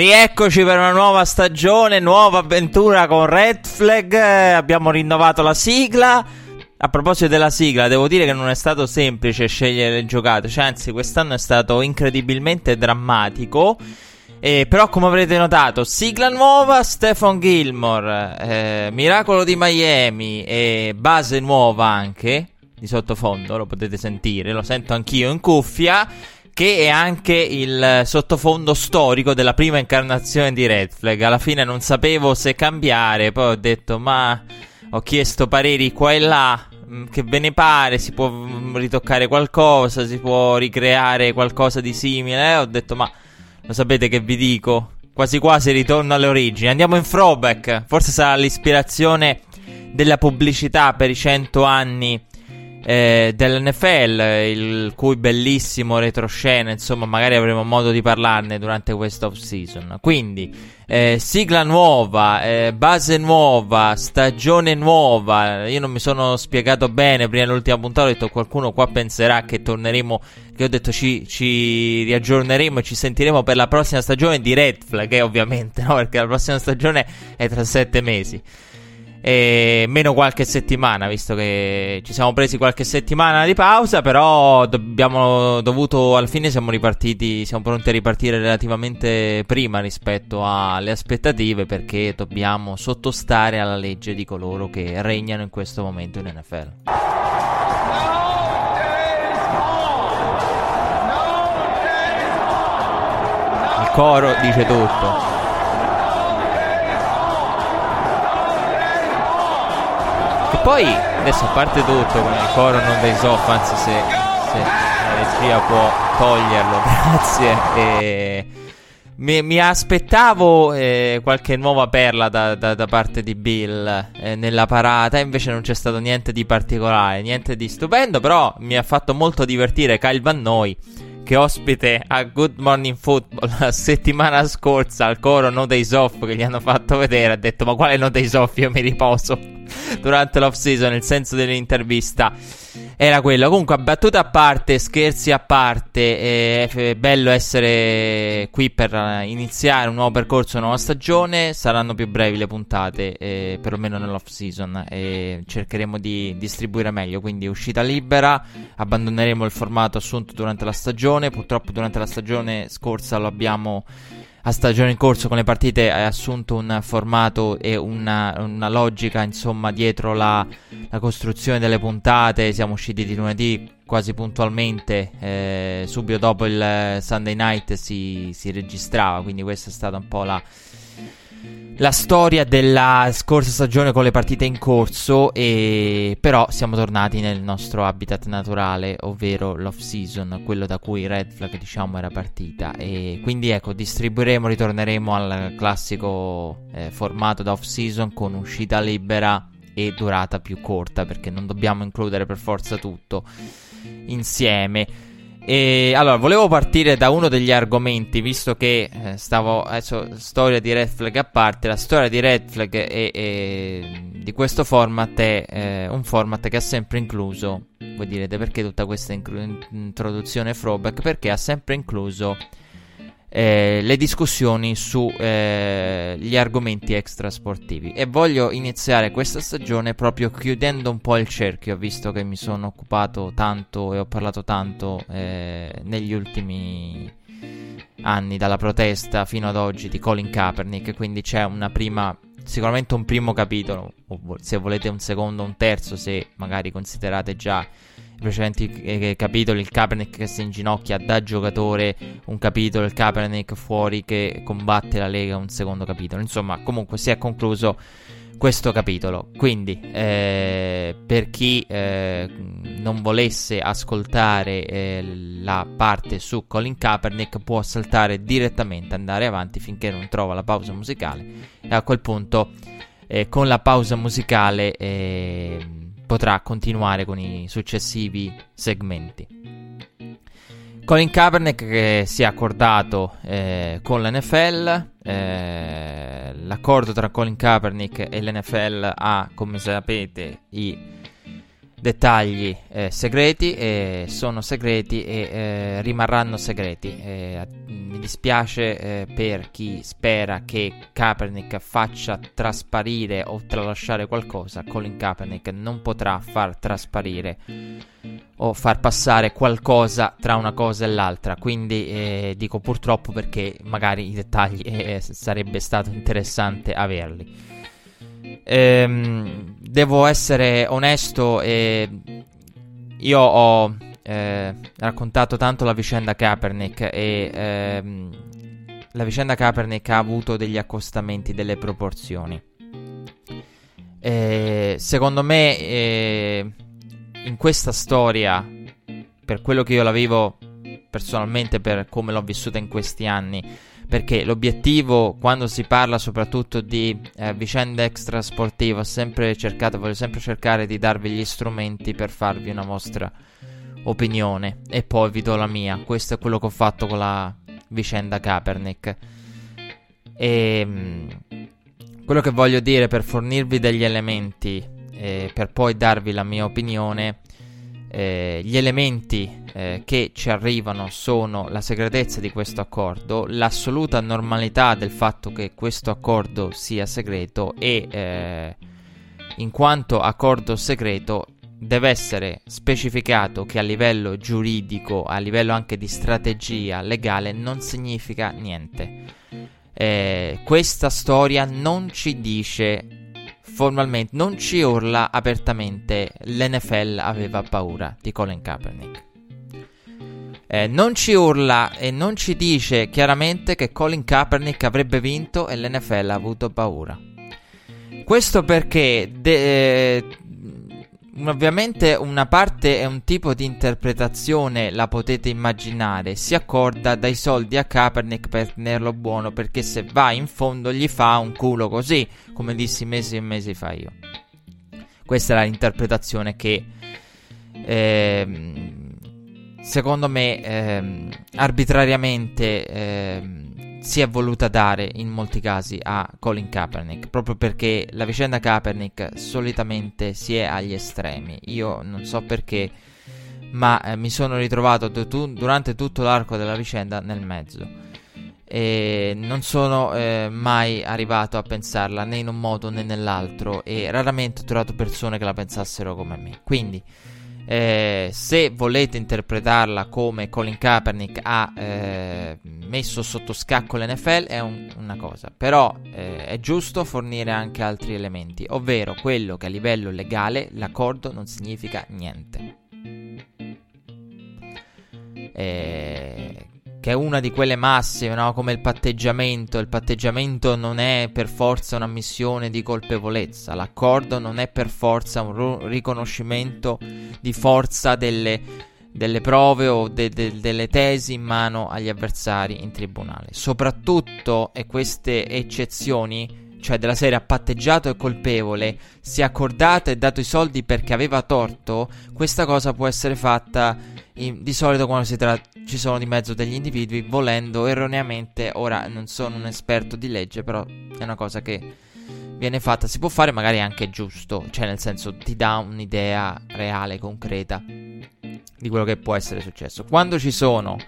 Rieccoci per una nuova stagione, nuova avventura con Red Flag. eh, Abbiamo rinnovato la sigla. A proposito della sigla, devo dire che non è stato semplice scegliere le giocate. Cioè, anzi, quest'anno è stato incredibilmente drammatico. Eh, però, come avrete notato, sigla nuova, Stefan Gilmore, eh, Miracolo di Miami e base nuova anche di sottofondo. Lo potete sentire, lo sento anch'io in cuffia che è anche il sottofondo storico della prima incarnazione di Red Flag. Alla fine non sapevo se cambiare, poi ho detto ma ho chiesto pareri qua e là, mm, che ve ne pare, si può mm, ritoccare qualcosa, si può ricreare qualcosa di simile, ho detto ma lo sapete che vi dico? Quasi quasi ritorno alle origini. Andiamo in throwback, forse sarà l'ispirazione della pubblicità per i 100 anni eh, dell'NFL, il cui bellissimo retroscena, insomma, magari avremo modo di parlarne durante questa off season. Quindi, eh, sigla nuova, eh, base nuova, stagione nuova. Io non mi sono spiegato bene prima dell'ultima puntata. Ho detto qualcuno qua penserà che torneremo. Che ho detto ci, ci riaggiorneremo e ci sentiremo per la prossima stagione di Red Flag, eh, ovviamente, no? Perché la prossima stagione è tra sette mesi. E meno qualche settimana, visto che ci siamo presi qualche settimana di pausa, però abbiamo dovuto, alla fine siamo ripartiti, siamo pronti a ripartire relativamente prima rispetto alle aspettative, perché dobbiamo sottostare alla legge di coloro che regnano in questo momento in NFL. Il coro dice tutto. Poi, adesso a parte tutto con il coro non dei off, anzi se, se la regia può toglierlo, grazie. E mi, mi aspettavo eh, qualche nuova perla da, da- da parte di Bill eh, nella parata, invece non c'è stato niente di particolare, niente di stupendo, però mi ha fatto molto divertire Kyle Van Noy che ospite a Good Morning Football la settimana scorsa al coro No Days Off che gli hanno fatto vedere ha detto ma quale No Days Off io mi riposo durante l'off season il senso dell'intervista era quello. Comunque battute a parte scherzi a parte eh, è bello essere qui per iniziare un nuovo percorso una nuova stagione. Saranno più brevi le puntate eh, perlomeno nell'off season e cercheremo di distribuire meglio. Quindi uscita libera abbandoneremo il formato assunto durante la stagione. Purtroppo durante la stagione scorsa lo abbiamo a stagione in corso con le partite hai assunto un formato e una, una logica insomma dietro la, la costruzione delle puntate. Siamo usciti di lunedì quasi puntualmente eh, subito dopo il Sunday night si, si registrava quindi questa è stata un po' la, la storia della scorsa stagione con le partite in corso e però siamo tornati nel nostro habitat naturale, ovvero l'off season, quello da cui Red Flag diciamo era partita e quindi ecco, distribuiremo, ritorneremo al classico eh, formato da off season con uscita libera e durata più corta perché non dobbiamo includere per forza tutto insieme. E allora, volevo partire da uno degli argomenti, visto che eh, stavo adesso storia di Red Flag a parte, la storia di Red Flag e, e di questo format è eh, un format che ha sempre incluso, voi direte perché tutta questa inclu- introduzione throwback? Perché ha sempre incluso eh, le discussioni sugli argomenti extrasportivi. E voglio iniziare questa stagione proprio chiudendo un po' il cerchio visto che mi sono occupato tanto e ho parlato tanto eh, negli ultimi anni dalla protesta fino ad oggi di Colin Kaepernick. Quindi c'è una prima sicuramente un primo capitolo o se volete un secondo un terzo se magari considerate già precedenti eh, capitoli, il Kaepernick che si inginocchia da giocatore, un capitolo, il Kaepernick fuori che combatte la Lega, un secondo capitolo. Insomma, comunque si è concluso questo capitolo. Quindi, eh, per chi eh, non volesse ascoltare eh, la parte su Colin Kaepernick, può saltare direttamente, andare avanti finché non trova la pausa musicale. E a quel punto, eh, con la pausa musicale, eh, potrà continuare con i successivi segmenti. Colin Kaepernick che si è accordato eh, con l'NFL, eh, l'accordo tra Colin Kaepernick e l'NFL ha, come sapete, i dettagli eh, segreti, eh, sono segreti e eh, rimarranno segreti. Eh, mi dispiace eh, per chi spera che Kaepernick faccia trasparire o tralasciare qualcosa. Colin Kaepernick non potrà far trasparire o far passare qualcosa tra una cosa e l'altra. Quindi eh, dico purtroppo perché magari i dettagli sarebbe stato interessante averli. Ehm, devo essere onesto e io ho eh, raccontato tanto la vicenda Kaepernick e ehm, la vicenda Kaepernick ha avuto degli accostamenti, delle proporzioni. E, secondo me eh, in questa storia, per quello che io la vivo personalmente, per come l'ho vissuta in questi anni, perché l'obiettivo quando si parla soprattutto di eh, vicende extrasportive ho sempre cercato, voglio sempre cercare di darvi gli strumenti per farvi una vostra opinione e poi vi do la mia. Questo è quello che ho fatto con la vicenda Kaepernick. E mh, mm, quello che voglio dire per fornirvi degli elementi e per poi darvi la mia opinione eh, gli elementi eh, che ci arrivano sono la segretezza di questo accordo, l'assoluta normalità del fatto che questo accordo sia segreto e eh, in quanto accordo segreto deve essere specificato che a livello giuridico, a livello anche di strategia legale non significa niente. Eh, questa storia non ci dice formalmente non ci urla apertamente l'NFL aveva paura di Colin Kaepernick. Eh, non ci urla e non ci dice chiaramente che Colin Kaepernick avrebbe vinto e l'NFL ha avuto paura. Questo perché de- eh, Ovviamente una parte e un tipo di interpretazione la potete immaginare, si accorda dai soldi a Kaepernick per tenerlo buono perché se va in fondo gli fa un culo così, come dissi mesi e mesi fa io. Questa è l'interpretazione che eh, secondo me eh, arbitrariamente eh, si è voluta dare in molti casi a Colin Kaepernick, proprio perché la vicenda Kaepernick solitamente si è agli estremi. Io non so perché, ma eh, mi sono ritrovato du- durante tutto l'arco della vicenda nel mezzo. E non sono eh, mai arrivato a pensarla né in un modo né nell'altro e raramente ho trovato persone che la pensassero come me. Quindi eh, se volete interpretarla come Colin Kaepernick ha eh, messo sotto scacco l'NFL è un, una cosa, però eh, è giusto fornire anche altri elementi, ovvero quello che a livello legale l'accordo non significa niente. Che è una di quelle masse, no? come il patteggiamento. Il patteggiamento non è per forza una missione di colpevolezza, l'accordo non è per forza un ru- riconoscimento di forza delle, delle prove o de- de- delle tesi in mano agli avversari in tribunale. Soprattutto, e queste eccezioni cioè della serie ha patteggiato e colpevole, si è accordato e dato i soldi perché aveva torto, questa cosa può essere fatta in, di solito quando si tra- ci sono di mezzo degli individui, volendo erroneamente, ora non sono un esperto di legge, però è una cosa che viene fatta, si può fare magari anche giusto, cioè nel senso ti dà un'idea reale, concreta di quello che può essere successo. Quando ci sono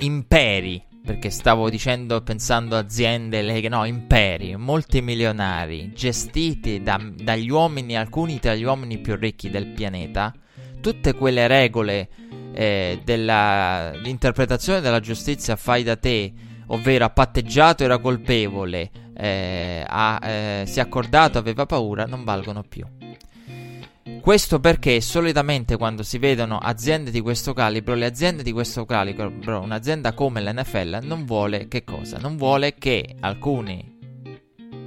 imperi, perché stavo dicendo, pensando aziende, leghe, no, imperi, molti milionari, gestiti da, dagli uomini, alcuni tra gli uomini più ricchi del pianeta, tutte quelle regole eh, dell'interpretazione della giustizia fai da te, ovvero ha patteggiato, era colpevole, eh, ha, eh, si è accordato, aveva paura, non valgono più. Questo perché solitamente quando si vedono aziende di questo calibro, le aziende di questo calibro, un'azienda come l'NFL non vuole che cosa? Non vuole che alcuni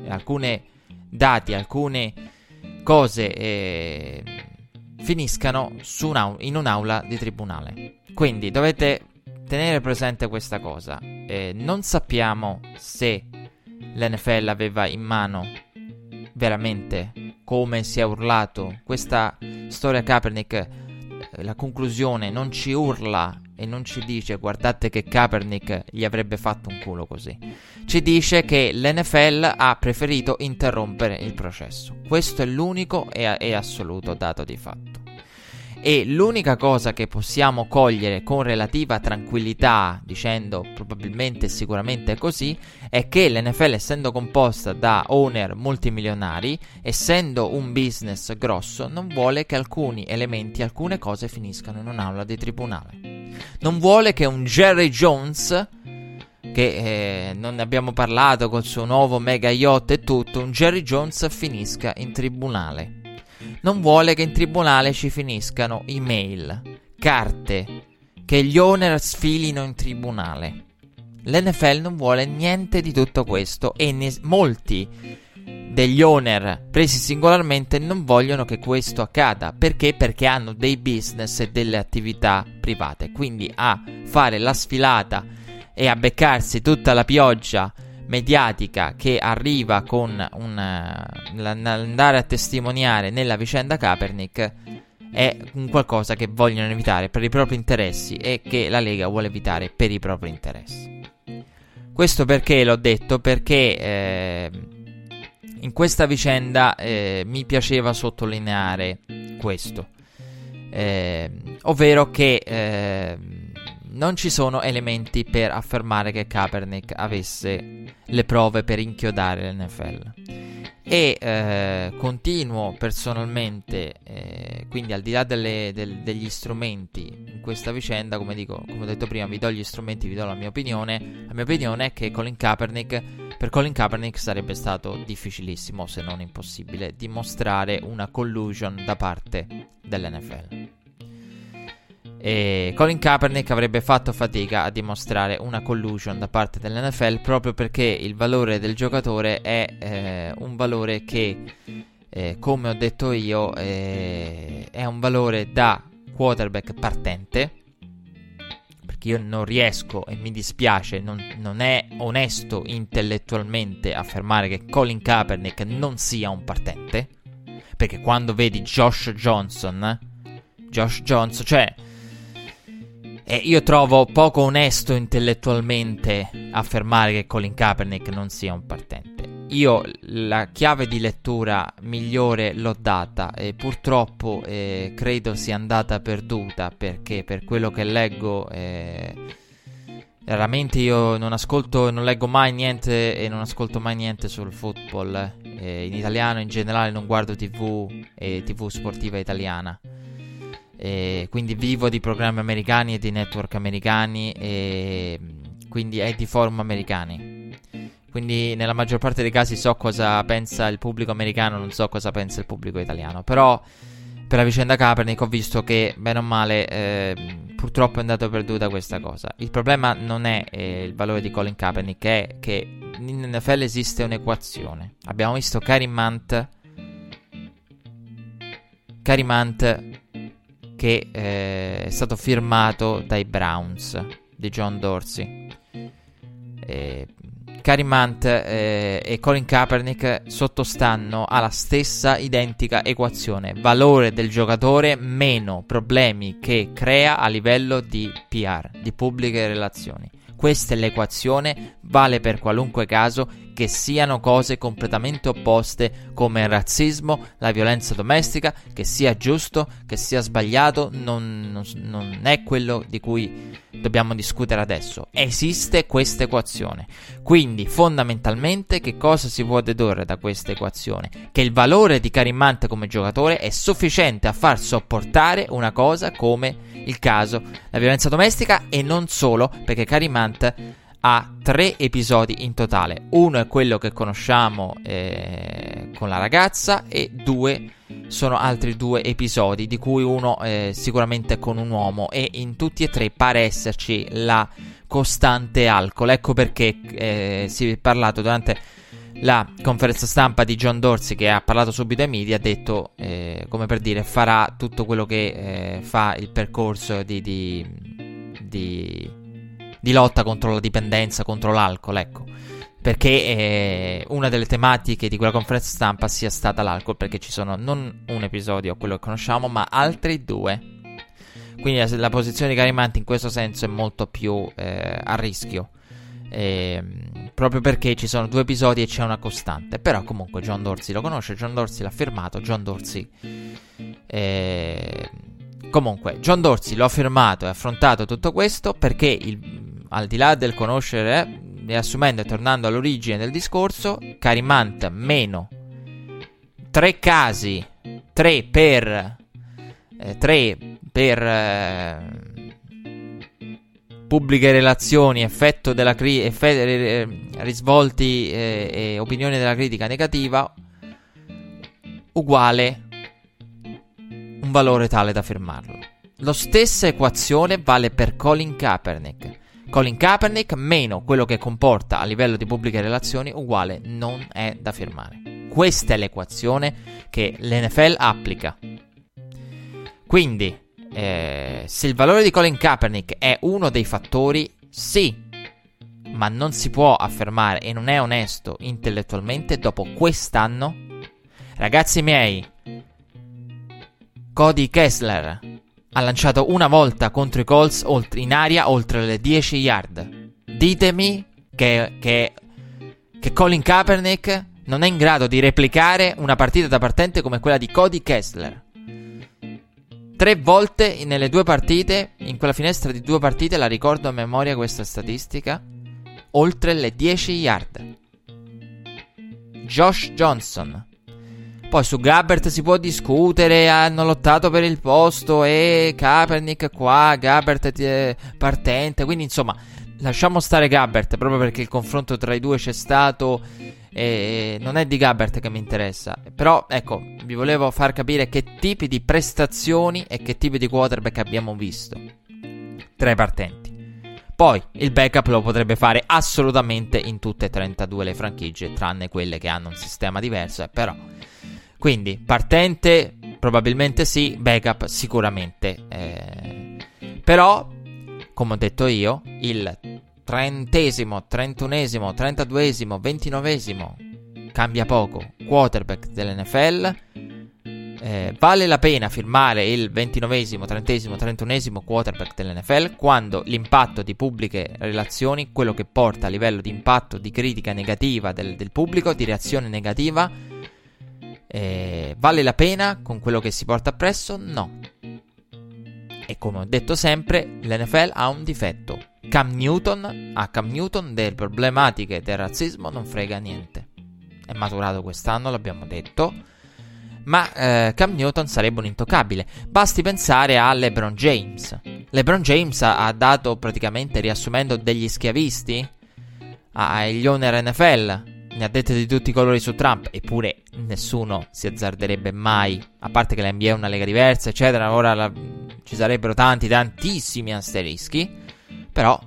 alcune dati, alcune cose eh, finiscano un in un'aula di tribunale. Quindi dovete tenere presente questa cosa. Eh, non sappiamo se l'NFL aveva in mano veramente come si è urlato questa storia Kaepernick eh, la conclusione non ci urla e non ci dice guardate che Kaepernick gli avrebbe fatto un culo così. Ci dice che l'NFL ha preferito interrompere il processo. Questo è l'unico e, e assoluto dato di fatto. E l'unica cosa che possiamo cogliere con relativa tranquillità, dicendo probabilmente e sicuramente così, è che l'NFL essendo composta da owner multimilionari, essendo un business grosso, non vuole che alcuni elementi, alcune cose finiscano in un'aula di tribunale. Non vuole che un Jerry Jones che eh, non ne abbiamo parlato col suo nuovo mega yacht e tutto, un Jerry Jones finisca in tribunale non vuole che in tribunale ci finiscano email, carte, che gli owner sfilino in tribunale. L'NFL non vuole niente di tutto questo e ne- molti degli owner presi singolarmente non vogliono che questo accada. Perché? Perché hanno dei business e delle attività private. Quindi a fare la sfilata e a beccarsi tutta la pioggia mediatica che arriva con un, andare a testimoniare nella vicenda Kaepernick è qualcosa che vogliono evitare per i propri interessi e che la Lega vuole evitare per i propri interessi. Questo perché l'ho detto? Perché eh, in questa vicenda eh, mi piaceva sottolineare questo, eh, ovvero che eh, non ci sono elementi per affermare che Kaepernick avesse le prove per inchiodare l'NFL. E eh, continuo personalmente, eh, quindi al di là delle, del, degli strumenti in questa vicenda, come, dico, come ho detto prima, vi do gli strumenti, vi do la mia opinione. La mia opinione è che Colin Kaepernick, per Colin Kaepernick sarebbe stato difficilissimo, se non impossibile, dimostrare una collusion da parte dell'NFL. E Colin Kaepernick avrebbe fatto fatica a dimostrare una collusion da parte dell'NFL proprio perché il valore del giocatore è eh, un valore che, eh, come ho detto io, eh, è un valore da quarterback partente. Io non riesco e mi dispiace, non, non è onesto intellettualmente affermare che Colin Kaepernick non sia un partente. Perché quando vedi Josh Johnson, Josh Johnson, cioè e io trovo poco onesto intellettualmente affermare che Colin Kaepernick non sia un partente. Io la chiave di lettura migliore l'ho data e purtroppo eh, credo sia andata perduta perché per quello che leggo eh, io non ascolto, non leggo mai niente e non ascolto mai niente sul football. Eh, in italiano in generale non guardo tv e tv sportiva italiana. E quindi vivo di programmi americani e di network americani e quindi è di forum americani. Quindi nella maggior parte dei casi so cosa pensa il pubblico americano, non so cosa pensa il pubblico italiano. Però per la vicenda Kaepernick ho visto che, bene o male, eh, purtroppo è andata perduta questa cosa. Il problema non è eh, il valore di Colin Kaepernick, è che in NFL esiste un'equazione. Abbiamo visto Karim Hunt. Karim Hunt che eh, è stato firmato dai Browns di John Dorsey. Eh, Karim Hunt eh, e Colin Kaepernick sottostanno alla stessa identica equazione, valore del giocatore meno problemi che crea a livello di PR, di pubbliche relazioni. Questa è l'equazione, vale per qualunque caso che siano cose completamente opposte come il razzismo, la violenza domestica, che sia giusto, che sia sbagliato, non, non, non è quello di cui dobbiamo discutere adesso. Esiste questa equazione. Quindi, fondamentalmente, che cosa si può dedurre da questa equazione? Che il valore di Karimante come giocatore è sufficiente a far sopportare una cosa come il caso la violenza domestica e non solo, perché Karimante ha tre episodi in totale. Uno è quello che conosciamo eh, con la ragazza e due sono altri due episodi, di cui uno eh, sicuramente con un uomo e in tutti e tre pare esserci la costante alcol. Ecco perché eh, si è parlato durante la conferenza stampa di John Dorsey che ha parlato subito ai media ha detto eh, come per dire farà tutto quello che eh, fa il percorso di, di, di, di, lotta contro la dipendenza, contro l'alcol, ecco. Perché eh, una delle tematiche di quella conferenza stampa sia stata l'alcol, perché ci sono non un episodio, quello che conosciamo, ma altri due. Quindi la, la posizione di Garimanti in questo senso è molto più eh, a rischio. Eh, proprio perché ci sono due episodi e c'è una costante. Però comunque John Dorsey lo conosce, John Dorsey l'ha firmato, John Dorsey... Eh, comunque, John Dorsey lo ha firmato e affrontato tutto questo perché il, al di là del conoscere, riassumendo e tornando all'origine del discorso, Carimant meno tre casi, tre per... Eh, tre per... Eh, pubbliche relazioni, effetto della cri- effett- eh, risvolti eh, e opinioni della critica negativa, uguale un valore tale da fermarlo. La stessa equazione vale per Colin Kaepernick. Colin Kaepernick meno quello che comporta a livello di pubbliche relazioni uguale non è da firmare. Questa è l'equazione che l'NFL applica. Quindi eh, se il valore di Colin Kaepernick è uno dei fattori, sì, ma non si può affermare e non è onesto intellettualmente dopo quest'anno. Ragazzi miei, Cody Kessler ha lanciato una volta contro i Colts in aria oltre le 10 yard. Ditemi che, che, che Colin Kaepernick non è in grado di replicare una partita da partente come quella di Cody Kessler. Tre volte nelle due partite, in quella finestra di due partite, la ricordo a memoria questa statistica, oltre le 10 yard. Josh Johnson. Poi su Gabbert si può discutere, hanno lottato per il posto e Kaepernick qua, Gabbert partente, quindi insomma lasciamo stare Gabbert proprio perché il confronto tra i due c'è stato e non è di Gabbert che mi interessa. Però ecco, vi volevo far capire che tipi di prestazioni e che tipi di quarterback abbiamo visto tra i partenti. Poi il backup lo potrebbe fare assolutamente in tutte e 32 le franchigie, tranne quelle che hanno un sistema diverso, eh, però. Quindi partente probabilmente sì, backup sicuramente. Eh. Però, come ho detto io, il trentesimo, trentunesimo, trentaduesimo, ventinovesimo, cambia poco, quarterback dell'NFL. Eh, vale la pena firmare il ventinovesimo, trentesimo, trentunesimo quarterback dell'NFL quando l'impatto di pubbliche relazioni, quello che porta a livello di impatto di critica negativa del, del pubblico, di reazione negativa, eh, vale la pena con quello che si porta appresso? No. E come ho detto sempre, l'NFL ha un difetto Cam Newton, a Cam Newton delle problematiche del razzismo non frega niente. È maturato quest'anno, l'abbiamo detto. Ma eh, Cam Newton sarebbe un intoccabile. Basti pensare a LeBron James. LeBron James ha, dato praticamente, riassumendo, degli schiavisti agli owner NFL. Ne ha dette di tutti i colori su Trump. Eppure nessuno si azzarderebbe mai. A parte che la NBA è una lega diversa, eccetera. Ora la, ci sarebbero tanti, tantissimi asterischi. Però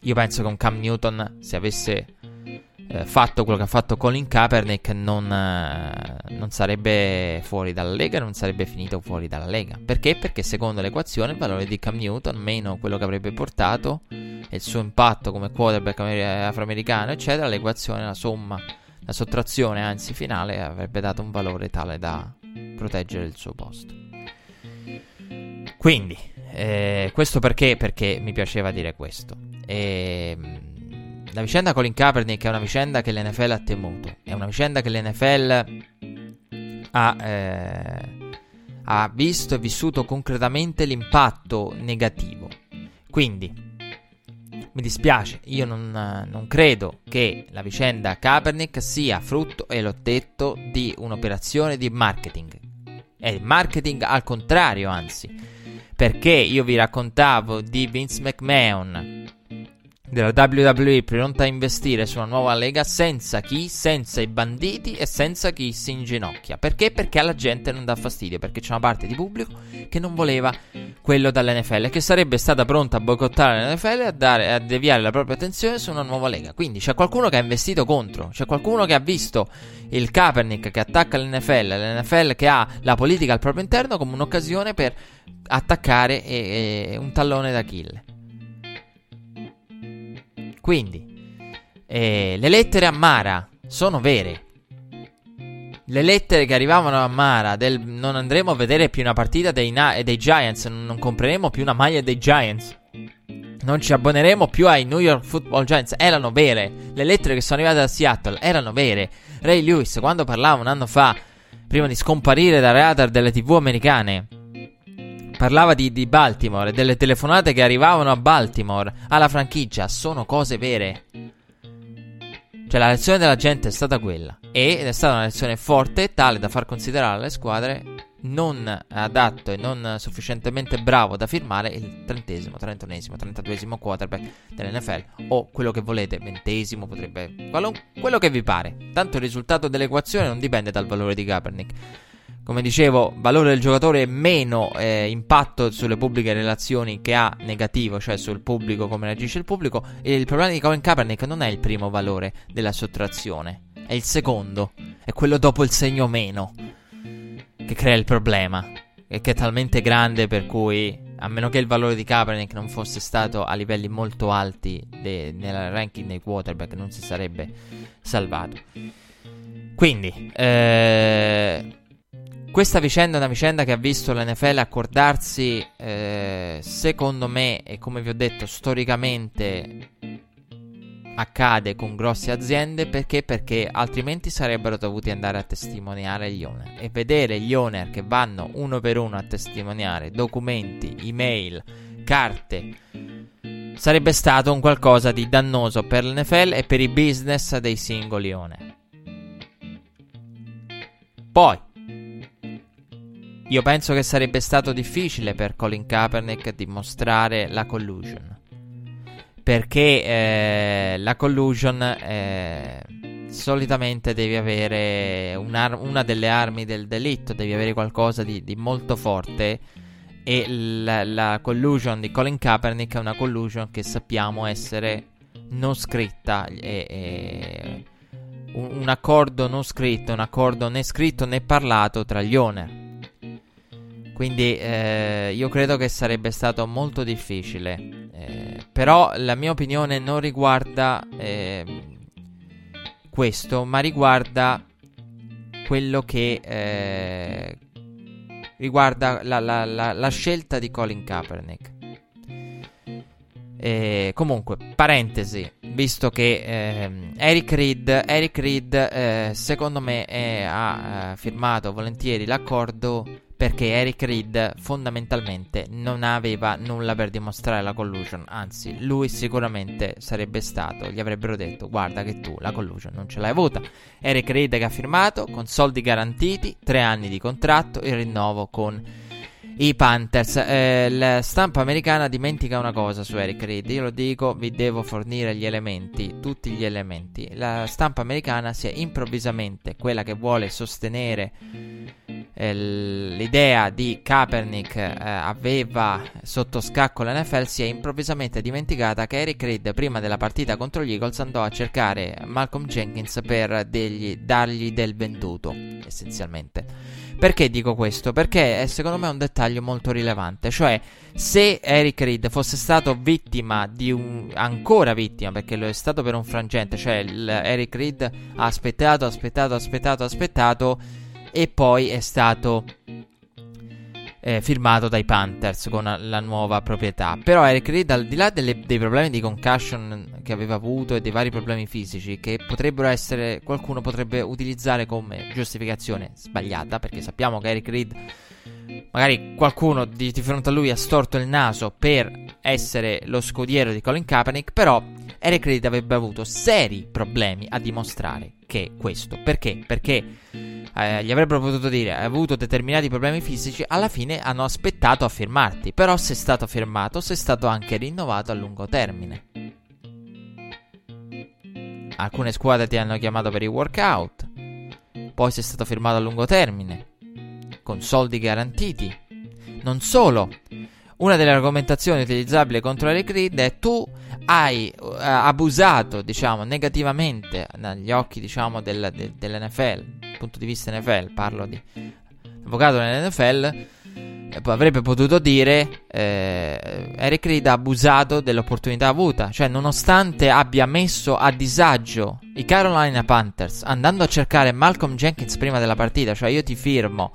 io penso che un Cam Newton, se avesse eh, fatto quello che ha fatto Colin Kaepernick, non, eh, non, sarebbe fuori dalla Lega, non sarebbe finito fuori dalla Lega. Perché? Perché secondo l'equazione il valore di Cam Newton, meno quello che avrebbe portato, e il suo impatto come quarterback afroamericano, eccetera, l'equazione, la somma, la sottrazione, anzi finale, avrebbe dato un valore tale da proteggere il suo posto. Quindi, eh, questo perché? Perché mi piaceva dire questo. E, ehm, la vicenda Colin Kaepernick è una vicenda che l'NFL ha temuto. È una vicenda che l'NFL ha, eh, ha visto e vissuto concretamente l'impatto negativo. Quindi, mi dispiace, io non, non, credo che la vicenda Kaepernick sia frutto, e l'ho detto, di un'operazione di marketing. È marketing al contrario, anzi perché io vi raccontavo di Vince McMahon della WWE pronta a investire su una nuova lega senza chi, senza i banditi e senza chi si inginocchia. Perché? Perché alla gente non dà fastidio, perché c'è una parte di pubblico che non voleva quello dall'NFL, che sarebbe stata pronta a boicottare l'NFL e a, dare, a deviare la propria attenzione su una nuova lega. Quindi c'è qualcuno che ha investito contro, c'è qualcuno che ha visto il Kaepernick che attacca l'NFL, l'NFL che ha la politica al proprio interno come un'occasione per attaccare e, e un tallone d'Achille. Quindi, eh, le lettere a Mara sono vere. Le lettere che arrivavano a Mara del non andremo a vedere più una partita dei, na- dei Giants, non compreremo più una maglia dei Giants. Non ci abboneremo più ai New York Football Giants. Erano vere. Le lettere che sono arrivate da Seattle erano vere. Ray Lewis, quando parlava un anno fa, prima di scomparire dai radar delle TV americane, parlava di, di Baltimore e delle telefonate che arrivavano a Baltimore alla franchigia sono cose vere. Cioè la lezione della gente è stata quella ed è stata una lezione forte tale da far considerare alle squadre non adatto e non sufficientemente bravo da firmare il trentesimo, trentunesimo, trentaduesimo quarterback dell'NFL o quello che volete, ventesimo potrebbe, quello che vi pare. Tanto il risultato dell'equazione non dipende dal valore di Kaepernick come dicevo, valore del giocatore meno eh, impatto sulle pubbliche relazioni che ha negativo, cioè sul pubblico, come reagisce il pubblico. E il problema di Colin Kaepernick non è il primo valore della sottrazione, è il secondo, è quello dopo il segno meno che crea il problema. E che è talmente grande per cui, a meno che il valore di Kaepernick non fosse stato a livelli molto alti de- nel ranking dei quarterback, non si sarebbe salvato. Quindi, eh questa vicenda è una vicenda che ha visto l'NFL accordarsi, eh, secondo me, e come vi ho detto, storicamente accade con grosse aziende perché? Perché altrimenti sarebbero dovuti andare a testimoniare gli owner e vedere gli owner che vanno uno per uno a testimoniare documenti, email, carte sarebbe stato un qualcosa di dannoso per l'NFL e per i business dei singoli owner. Poi io penso che sarebbe stato difficile per Colin Kaepernick dimostrare la collusion. Perché eh, la collusion eh, solitamente devi avere una delle armi del delitto, devi avere qualcosa di, di molto forte. E la, la, collusion di Colin Kaepernick è una collusion che sappiamo essere non scritta. E, e un, un accordo non scritto, un accordo né scritto né parlato tra gli owner. Quindi eh, io credo che sarebbe stato molto difficile. Eh, però la mia opinione non riguarda eh, questo, ma riguarda quello che eh, riguarda la, la, la, la, scelta di Colin Kaepernick. comunque, parentesi, visto che ehm, Eric Reed, Eric Reed eh, secondo me è, ha eh, firmato volentieri l'accordo perché Eric Reed fondamentalmente non aveva nulla per dimostrare la collusion, anzi lui sicuramente sarebbe stato, gli avrebbero detto guarda che tu la collusion non ce l'hai avuta. Eric Reed che ha firmato con soldi garantiti, tre anni di contratto, il rinnovo con i Panthers. Eh, la stampa americana dimentica una cosa su Eric Reed. Io lo dico, vi devo fornire gli elementi, tutti gli elementi. La stampa americana si è improvvisamente quella che vuole sostenere l'idea di Kaepernick eh, aveva sotto scacco l'NFL si è improvvisamente dimenticata che Eric Reed prima della partita contro gli Eagles andò a cercare Malcolm Jenkins per degli, dargli del venduto essenzialmente perché dico questo? Perché è secondo me un dettaglio molto rilevante cioè se Eric Reed fosse stato vittima di un ancora vittima perché lo è stato per un frangente cioè Eric Reed ha aspettato aspettato aspettato aspettato e poi è stato eh, firmato dai Panthers con la nuova proprietà. Però Eric Reed, al di là delle, dei problemi di concussion che aveva avuto e dei vari problemi fisici, che potrebbero essere, qualcuno potrebbe utilizzare come giustificazione sbagliata, perché sappiamo che Eric Reed, magari qualcuno di, di fronte a lui ha storto il naso per essere lo scodiero di Colin Kaepernick, però Eric Reed avrebbe avuto seri problemi a dimostrare che questo. Perché? Perché eh, gli avrebbero potuto dire hai avuto determinati problemi fisici, alla fine hanno aspettato a firmarti. Però sei stato firmato, sei stato anche rinnovato a lungo termine. alcune squadre ti hanno chiamato per i workout, poi sei stato firmato a lungo termine, con soldi garantiti. Non solo, una delle argomentazioni utilizzabili contro Eric Reed è tu hai uh, abusato, diciamo, negativamente negli occhi, diciamo, del, de, dell'NFL, dal punto di vista NFL, parlo di avvocato nell'NFL, avrebbe potuto dire eh, Eric Reed ha abusato dell'opportunità avuta, cioè nonostante abbia messo a disagio i Carolina Panthers andando a cercare Malcolm Jenkins prima della partita, cioè io ti firmo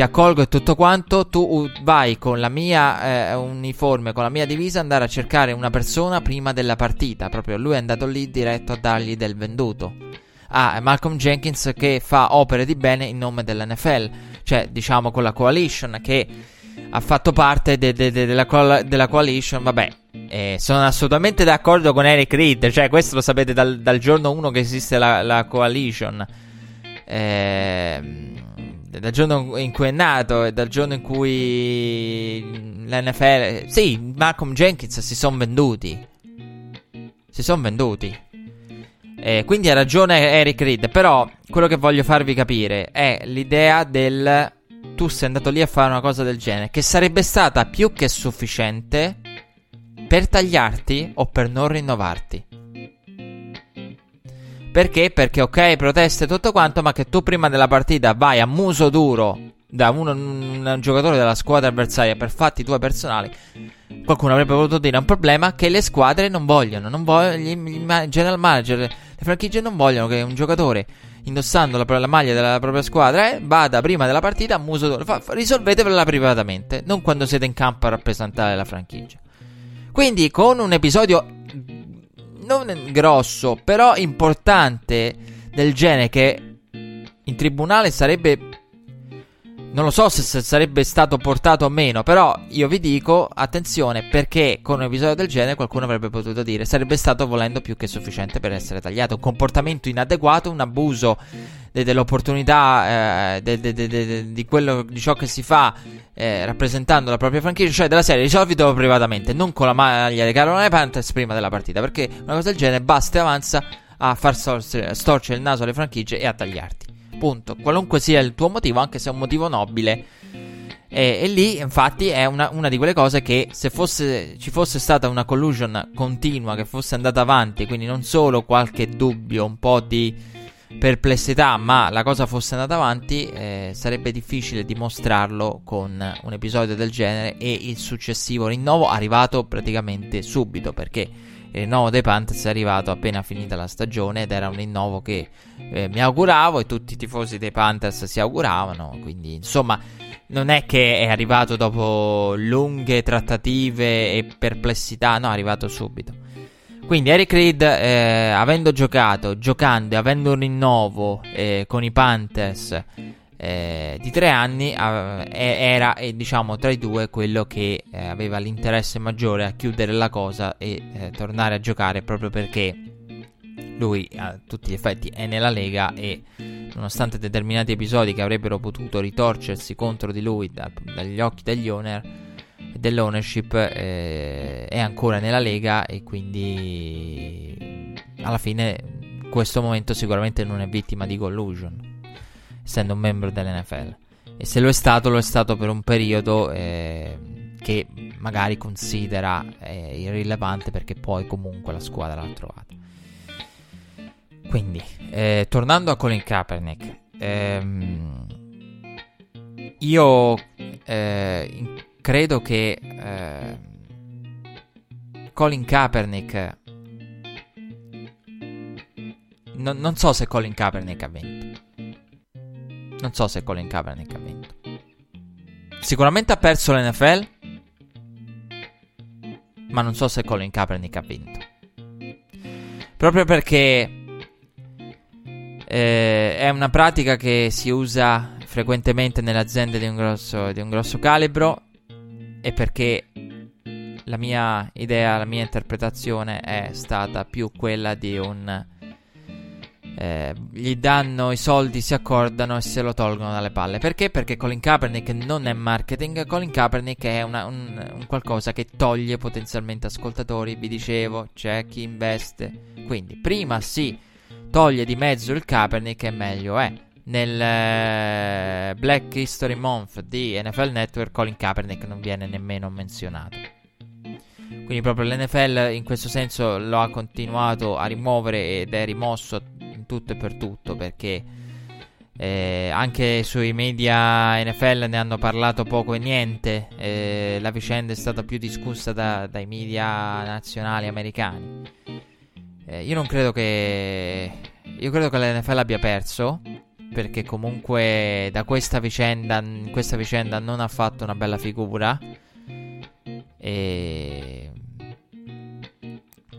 ti accolgo e tutto quanto, tu vai con la mia eh, uniforme, con la mia divisa, andare a cercare una persona prima della partita. Proprio lui è andato lì diretto a dargli del venduto. Ah, Malcolm Jenkins che fa opere di bene in nome dell'NFL, cioè diciamo con la coalition che ha fatto parte de- de- de- della, co- della, coalition. Vabbè, eh, sono assolutamente d'accordo con Eric Reed, cioè questo lo sapete dal, dal giorno 1 che esiste la, la coalition. Eh dal giorno in cui è nato e dal giorno in cui l'NFL... Sì, Malcolm Jenkins si sono venduti. Si sono venduti. Eh, quindi ha ragione Eric Reed. Però quello che voglio farvi capire è l'idea del... Tu sei andato lì a fare una cosa del genere. Che sarebbe stata più che sufficiente per tagliarti o per non rinnovarti. Perché? Perché ok, proteste tutto quanto, ma che tu prima della partita vai a muso duro da uno, un, un giocatore della squadra avversaria per fatti tuoi personali. Qualcuno avrebbe voluto dire un problema che le squadre non vogliono, non vogliono il general manager, le franchigie non vogliono che un giocatore indossando la, la maglia della propria squadra eh, vada prima della partita a muso duro. Fa, fa, risolvetevela privatamente, non quando siete in campo a rappresentare la franchigia. Quindi con un episodio non grosso, però importante del genere che in tribunale sarebbe non lo so se, sarebbe stato portato o meno, però io vi dico attenzione perché con un episodio del genere qualcuno avrebbe potuto dire sarebbe stato volendo più che sufficiente per essere tagliato. Un comportamento inadeguato, un abuso de- dell'opportunità eh, de- de- di, quello, di ciò che si fa eh, rappresentando la propria franchigia, cioè della serie risolvitelo privatamente, non con la maglia dei Carolina Panthers prima della partita, perché una cosa del genere basta e avanza a far storcere il naso alle franchigie e a tagliarti. Punto. Qualunque sia il tuo motivo, anche se è un motivo nobile. E, e lì, infatti, è una, una, di quelle cose che se fosse, ci fosse stata una collusion continua che fosse andata avanti, quindi non solo qualche dubbio, un po' di perplessità, ma la cosa fosse andata avanti, eh, sarebbe difficile dimostrarlo con un episodio del genere e il successivo rinnovo arrivato praticamente subito perché il rinnovo dei Panthers è arrivato appena finita la stagione ed era un rinnovo che eh, mi auguravo e tutti i tifosi dei Panthers si auguravano. Quindi, insomma, non è che è arrivato dopo lunghe trattative e perplessità, no, è arrivato subito. Quindi Eric Reed, eh, avendo giocato, giocando e avendo un rinnovo eh, con i Panthers eh, di tre anni eh, era eh, diciamo tra i due quello che eh, aveva l'interesse maggiore a chiudere la cosa e eh, tornare a giocare proprio perché lui a tutti gli effetti è nella Lega e nonostante determinati episodi che avrebbero potuto ritorcersi contro di lui da, dagli occhi degli owner dell'ownership è ancora nella Lega e quindi alla fine in questo momento sicuramente non è vittima di collusion essendo un membro dell'NFL. E se lo è stato, lo è stato per un periodo eh, che magari considera eh, irrilevante perché poi comunque la squadra l'ha trovata. Quindi, eh, tornando a Colin Kaepernick, ehm, io eh, credo che eh, Colin Kaepernick non, non so se Colin Kaepernick ha vinto non so se Colin Kaepernick ha vinto. Sicuramente ha perso l'NFL, ma non so se Colin Kaepernick ha vinto. Proprio perché eh, è una pratica che si usa frequentemente nelle aziende di un grosso, di un grosso calibro e perché la mia idea, la mia interpretazione è stata più quella di un eh, gli danno i soldi, si accordano e se lo tolgono dalle palle. Perché? Perché Colin Kaepernick non è marketing, Colin Kaepernick è una, un, un, qualcosa che toglie potenzialmente ascoltatori. Vi dicevo, c'è chi investe. Quindi, prima si toglie di mezzo il Kaepernick e meglio è. Nel eh, Black History Month di NFL Network, Colin Kaepernick non viene nemmeno menzionato. Quindi proprio l'NFL in questo senso lo ha continuato a rimuovere ed è rimosso tutto e per tutto perché eh, anche sui media NFL ne hanno parlato poco e niente. Eh, la vicenda è stata più discussa da, dai media nazionali americani. Eh, io non credo che. Io credo che l'NFL abbia perso. Perché comunque da questa vicenda, questa vicenda non ha fatto una bella figura. E...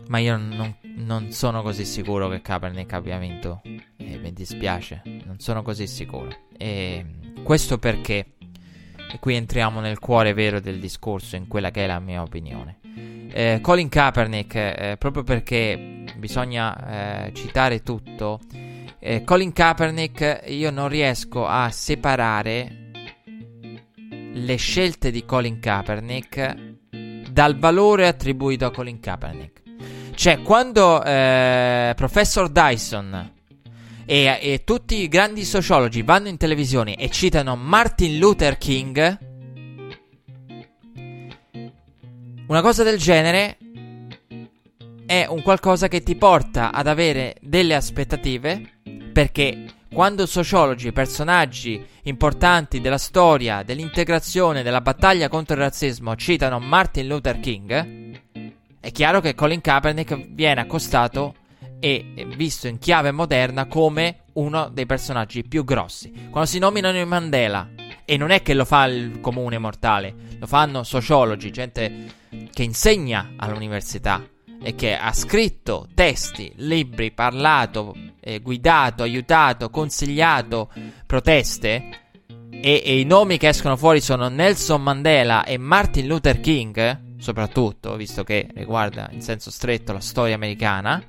Ma io non, non, sono così sicuro che Kaepernick abbia vinto. E mi dispiace, non sono così sicuro. E questo perché, e qui entriamo nel cuore vero del discorso, in quella che è la mia opinione. Eh, Colin Kaepernick, eh, proprio perché bisogna eh, citare tutto, eh, Colin Kaepernick io non riesco a separare le scelte di Colin Kaepernick dal valore attribuito a Colin Kaepernick. Cioè, quando eh, Professor Dyson e, e, tutti i grandi sociologi vanno in televisione e citano Martin Luther King, una cosa del genere è un qualcosa che ti porta ad avere delle aspettative perché quando sociologi personaggi importanti della storia, dell'integrazione, della battaglia contro il razzismo citano Martin Luther King, è chiaro che Colin Kaepernick viene accostato e visto in chiave moderna come uno dei personaggi più grossi. Quando si nominano i Mandela, e non è che lo fa il comune mortale, lo fanno sociologi, gente che insegna all'università e che ha scritto testi, libri, parlato, eh, guidato, aiutato, consigliato proteste e, e, i nomi che escono fuori sono Nelson Mandela e Martin Luther King, soprattutto, visto che riguarda in senso stretto la storia americana,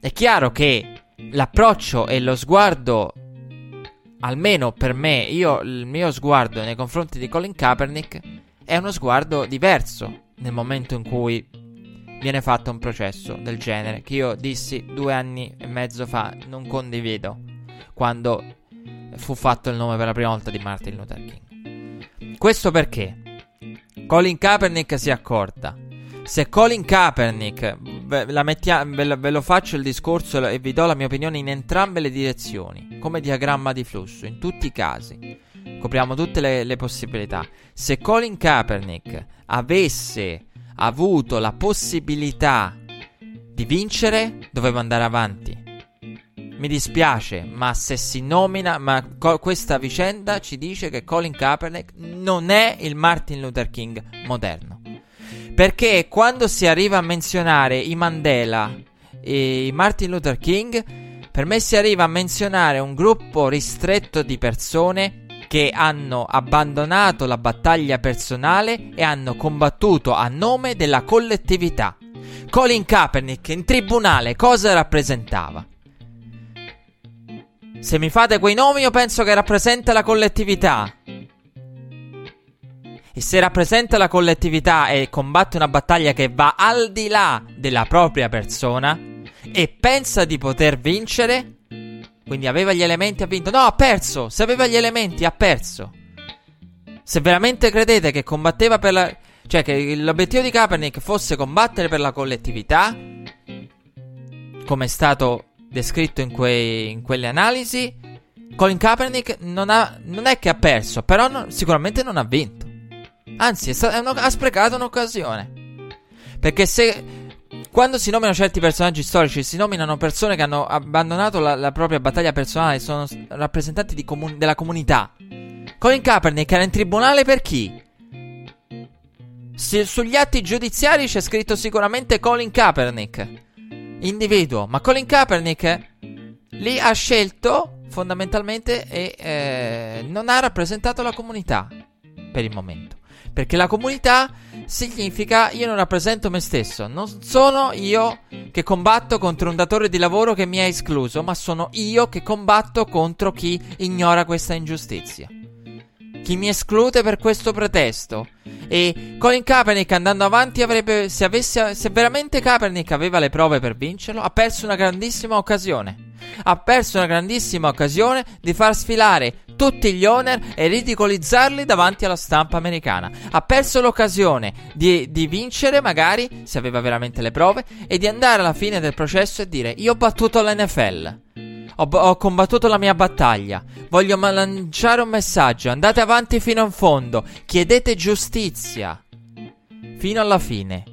è chiaro che l'approccio e lo sguardo, almeno per me, io il mio sguardo nei confronti di Colin Kaepernick è uno sguardo diverso nel momento in cui viene fatto un processo del genere che io dissi due anni e mezzo fa non condivido quando fu fatto il nome per la prima volta di Martin Luther King. Questo perché Colin Kaepernick si accorta. Se Colin Kaepernick, ve, mettia, ve, ve, lo faccio il discorso e vi do la mia opinione in entrambe le direzioni, come diagramma di flusso, in tutti i casi, copriamo tutte le, le possibilità. Se Colin Kaepernick avesse avuto la possibilità di vincere, doveva andare avanti. Mi dispiace, ma se si nomina, ma co- questa vicenda ci dice che Colin Kaepernick non è il Martin Luther King moderno. Perché quando si arriva a menzionare i Mandela e i Martin Luther King, per me si arriva a menzionare un gruppo ristretto di persone che hanno abbandonato la battaglia personale e hanno combattuto a nome della collettività. Colin Kaepernick in tribunale cosa rappresentava? Se mi fate quei nomi io penso che rappresenta la collettività. E se rappresenta la collettività e combatte una battaglia che va al di là della propria persona e pensa di poter vincere, quindi aveva gli elementi, ha vinto. No, ha perso. Se aveva gli elementi, ha perso. Se veramente credete che combatteva per la. Cioè, che l'obiettivo di Kaepernick fosse combattere per la collettività, come è stato descritto in, quei, in quelle analisi, Colin Kaepernick non, ha, non è che ha perso, però no, sicuramente non ha vinto. Anzi, sta, uno, ha sprecato un'occasione. Perché se quando si nominano certi personaggi storici, si nominano persone che hanno abbandonato la, la propria battaglia personale, sono rappresentanti comun- della comunità. Colin Kaepernick era in tribunale per chi? Se, sugli atti giudiziari c'è scritto sicuramente Colin Kaepernick, individuo, ma Colin Kaepernick lì ha scelto fondamentalmente e eh, non ha rappresentato la comunità per il momento. Perché la comunità significa io non rappresento me stesso, non sono io che combatto contro un datore di lavoro che mi ha escluso, ma sono io che combatto contro chi ignora questa ingiustizia. Chi mi esclude per questo pretesto. E Colin Kaepernick andando avanti avrebbe, se, avesse, se veramente Kaepernick aveva le prove per vincerlo, ha perso una grandissima occasione. Ha perso una grandissima occasione di far sfilare tutti gli owner e ridicolizzarli davanti alla stampa americana. Ha perso l'occasione di, di, vincere, magari, se aveva veramente le prove, e di andare alla fine del processo e dire: Io ho battuto l'NFL. Ho, ho combattuto la mia battaglia. Voglio ma- lanciare un messaggio. Andate avanti fino in fondo. Chiedete giustizia. Fino alla fine.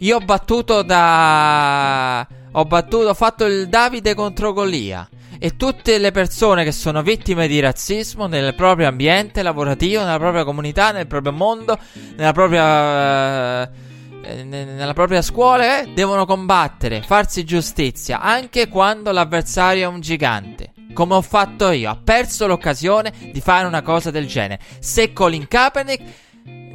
Io ho battuto da. Ho battuto. Ho fatto il Davide contro Golia e tutte le persone che sono vittime di razzismo nel proprio ambiente lavorativo, nella propria comunità, nel proprio mondo, nella propria, eh, nella propria scuola, eh, devono combattere, farsi giustizia, anche quando l'avversario è un gigante. Come ho fatto io, ha perso l'occasione di fare una cosa del genere. Se Colin Kaepernick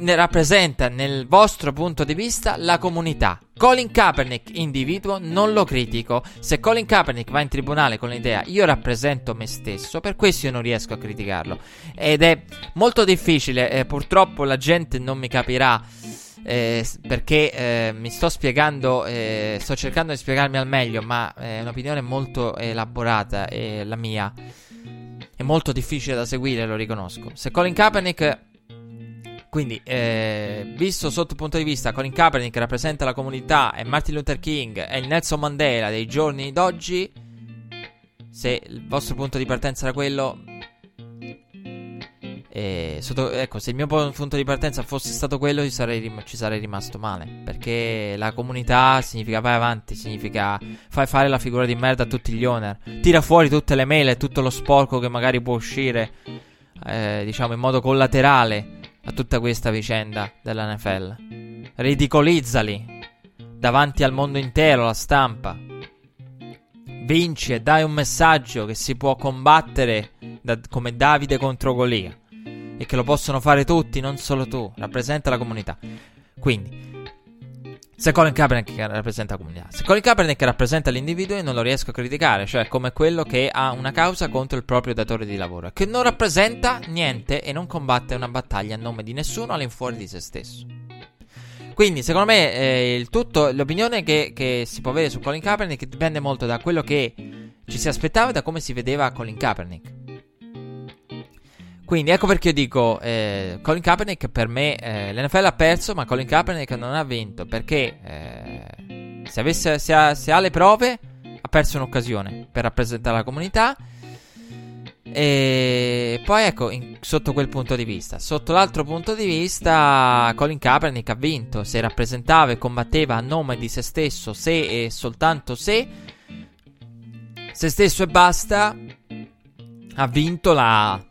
ne rappresenta nel vostro punto di vista la comunità. Colin Kaepernick, individuo, non lo critico. Se Colin Kaepernick va in tribunale con l'idea io rappresento me stesso, per questo io non riesco a criticarlo. Ed è molto difficile, eh, purtroppo la gente non mi capirà. Eh, perché eh, mi sto spiegando, eh, sto cercando di spiegarmi al meglio, ma è un'opinione molto elaborata e la mia è molto difficile da seguire, lo riconosco. Se Colin Kaepernick quindi, eh, visto sotto il punto di vista Colin Kaepernick rappresenta la comunità e Martin Luther King è il Nelson Mandela dei giorni d'oggi, se il vostro punto di partenza era quello, eh, sotto, ecco, se il mio punto di partenza fosse stato quello, ci sarei, ci sarei, rimasto male. Perché la comunità significa vai avanti, significa fai fare la figura di merda a tutti gli owner. Tira fuori tutte le mail e tutto lo sporco che magari può uscire, eh, diciamo in modo collaterale a tutta questa vicenda dell'NFL. Ridicolizzali davanti al mondo intero, alla stampa. Vinci e dai un messaggio che si può combattere da, come Davide contro Golia e che lo possono fare tutti, non solo tu. Rappresenta la comunità. Quindi, se Colin Kaepernick rappresenta la comunità, se Colin Kaepernick rappresenta l'individuo, io non lo riesco a criticare, cioè come quello che ha una causa contro il proprio datore di lavoro, che non rappresenta niente e non combatte una battaglia a nome di nessuno all'infuori di se stesso. Quindi, secondo me, eh, il tutto, l'opinione che, che, si può avere su Colin Kaepernick dipende molto da quello che ci si aspettava e da come si vedeva Colin Kaepernick. Quindi ecco perché io dico, eh, Colin Kaepernick per me, eh, l'NFL ha perso, ma Colin Kaepernick non ha vinto, perché eh, se, avesse, se, ha, se, ha, le prove ha perso un'occasione per rappresentare la comunità. E poi ecco, in, sotto quel punto di vista, sotto l'altro punto di vista, Colin Kaepernick ha vinto, se rappresentava e combatteva a nome di se stesso, se e soltanto se, se stesso e basta, ha vinto la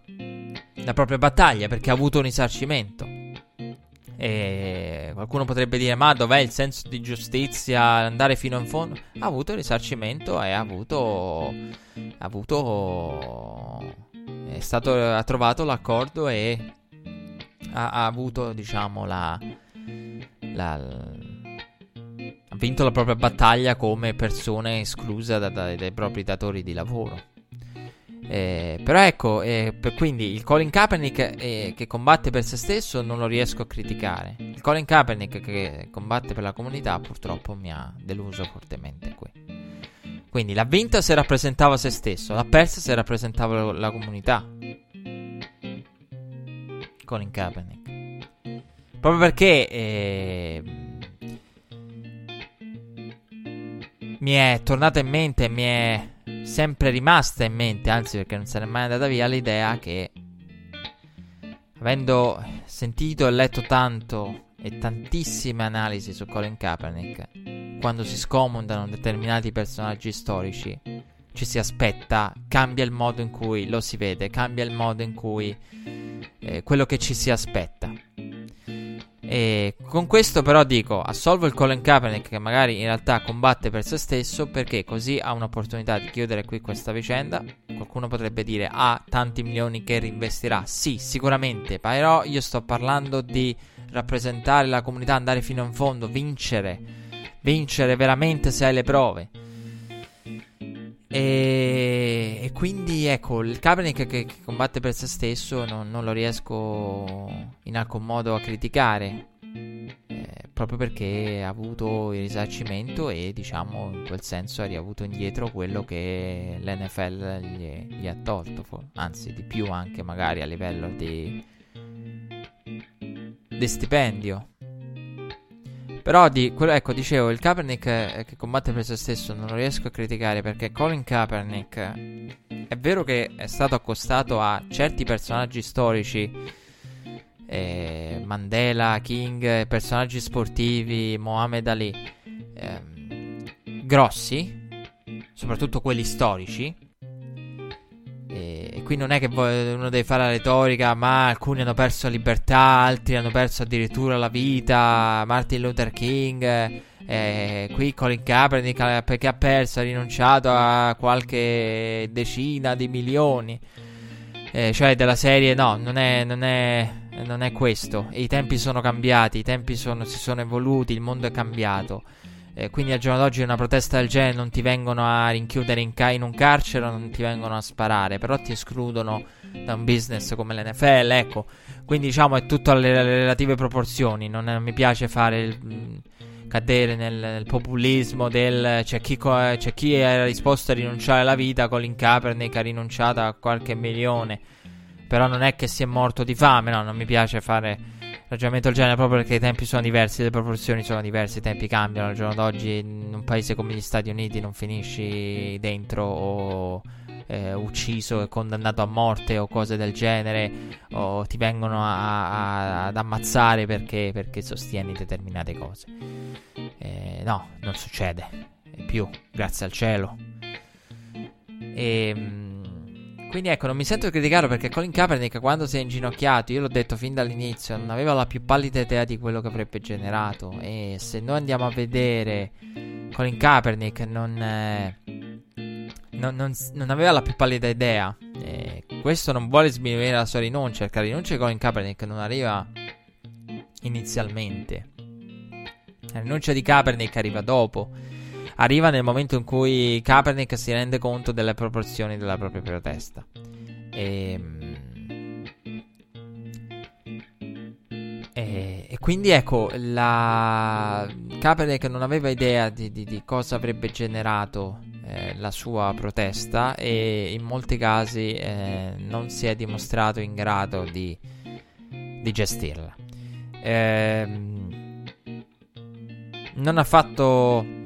la propria battaglia perché ha avuto un risarcimento. E qualcuno potrebbe dire: Ma dov'è il senso di giustizia? Andare fino in fondo? Ha avuto il risarcimento e ha avuto. Ha avuto. È stato. Ha trovato l'accordo e. Ha, ha avuto, diciamo, la. La. Ha vinto la propria battaglia come persona esclusa da, da, dai propri datori di lavoro. Eh, però ecco, eh, per, quindi il Colin Kaepernick eh, che combatte per se stesso non lo riesco a criticare. Il Colin Kaepernick che combatte per la comunità purtroppo mi ha deluso fortemente qui. Quindi l'ha vinta se rappresentava se stesso, l'ha persa se rappresentava la, comunità. Colin Kaepernick. Proprio perché eh, mi è tornata in mente, mi è sempre rimasta in mente, anzi perché non se n'è mai andata via, l'idea che avendo sentito e letto tanto e tantissime analisi su Colin Kaepernick, quando si scomodano determinati personaggi storici, ci si aspetta, cambia il modo in cui lo si vede, cambia il modo in cui eh, quello che ci si aspetta. E con questo però dico, assolvo il Colin Kaepernick che magari in realtà combatte per se stesso perché così ha un'opportunità di chiudere qui questa vicenda. Qualcuno potrebbe dire ha tanti milioni che reinvestirà. Sì, sicuramente, però io sto parlando di rappresentare la comunità, andare fino in fondo, vincere, vincere veramente se hai le prove. E, e quindi ecco, il Kaepernick che, che, combatte per se stesso non, non, lo riesco in alcun modo a criticare. Eh, proprio perché ha avuto il risarcimento e diciamo in quel senso ha riavuto indietro quello che l'NFL gli, gli ha tolto, anzi di più anche magari a livello di, di stipendio. Però di, quello, ecco, dicevo, il Kaepernick che combatte per se stesso non lo riesco a criticare perché Colin Kaepernick è vero che è stato accostato a certi personaggi storici, eh, Mandela, King, personaggi sportivi, Mohamed Ali, eh, grossi, soprattutto quelli storici, e qui non è che uno deve fare la retorica, ma alcuni hanno perso la libertà, altri hanno perso addirittura la vita. Martin Luther King, eh, qui Colin Kaepernick perché ha perso, ha rinunciato a qualche decina di milioni. Eh, cioè della serie no, non è, non è, non è questo. I tempi sono cambiati, i tempi sono, si sono evoluti, il mondo è cambiato. Eh, quindi al giorno d'oggi una protesta del genere non ti vengono a rinchiudere in, ca- in, un carcere, non ti vengono a sparare, però ti escludono da un business come l'NFL, ecco. Quindi diciamo è tutto alle, alle relative proporzioni, non è, mi piace fare il, mm, cadere nel, nel, populismo del c'è chi, co- c'è chi ha risposto a rinunciare alla vita, Colin Kaepernick ha rinunciato a qualche milione, però non è che si è morto di fame, no, non mi piace fare ragionamento del genere proprio perché i tempi sono diversi, le proporzioni sono diverse, i tempi cambiano. Al giorno d'oggi in un paese come gli Stati Uniti non finisci dentro o eh, ucciso e condannato a morte o cose del genere o ti vengono a, a, ad ammazzare perché, perché, sostieni determinate cose. Eh, no, non succede più, grazie al cielo. E... Quindi ecco, non mi sento criticarlo perché Colin Kaepernick quando si è inginocchiato, io l'ho detto fin dall'inizio, non aveva la più pallida idea di quello che avrebbe generato. E se noi andiamo a vedere Colin Kaepernick non, eh, non, non, non aveva la più pallida idea. E questo non vuole sminuire la sua rinuncia, perché la rinuncia di Colin Kaepernick non arriva inizialmente. La rinuncia di Kaepernick arriva dopo arriva nel momento in cui Kaepernick si rende conto delle proporzioni della propria protesta. Ehm, e, e, e quindi ecco, la... Kaepernick non aveva idea di, di, di cosa avrebbe generato eh, la sua protesta e in molti casi eh, non si è dimostrato in grado di, di gestirla. Eh, non ha fatto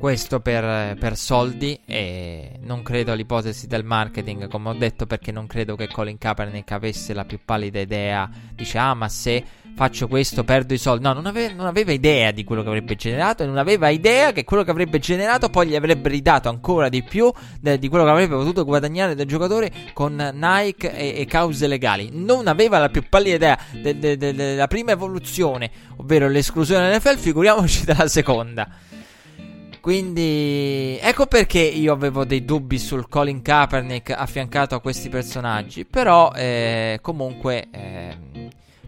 questo per, per, soldi e non credo all'ipotesi del marketing, come ho detto, perché non credo che Colin Kaepernick avesse la più pallida idea. Dice, ah, ma se faccio questo perdo i soldi. No, non aveva, non aveva idea di quello che avrebbe generato e non aveva idea che quello che avrebbe generato poi gli avrebbe ridato ancora di più de, di quello che avrebbe potuto guadagnare del giocatore con Nike e, e cause legali. Non aveva la più pallida idea de, de, della prima evoluzione, ovvero l'esclusione dell'NFL, figuriamoci della seconda. Quindi ecco perché io avevo dei dubbi sul Colin Kaepernick affiancato a questi personaggi. Però eh, comunque, eh,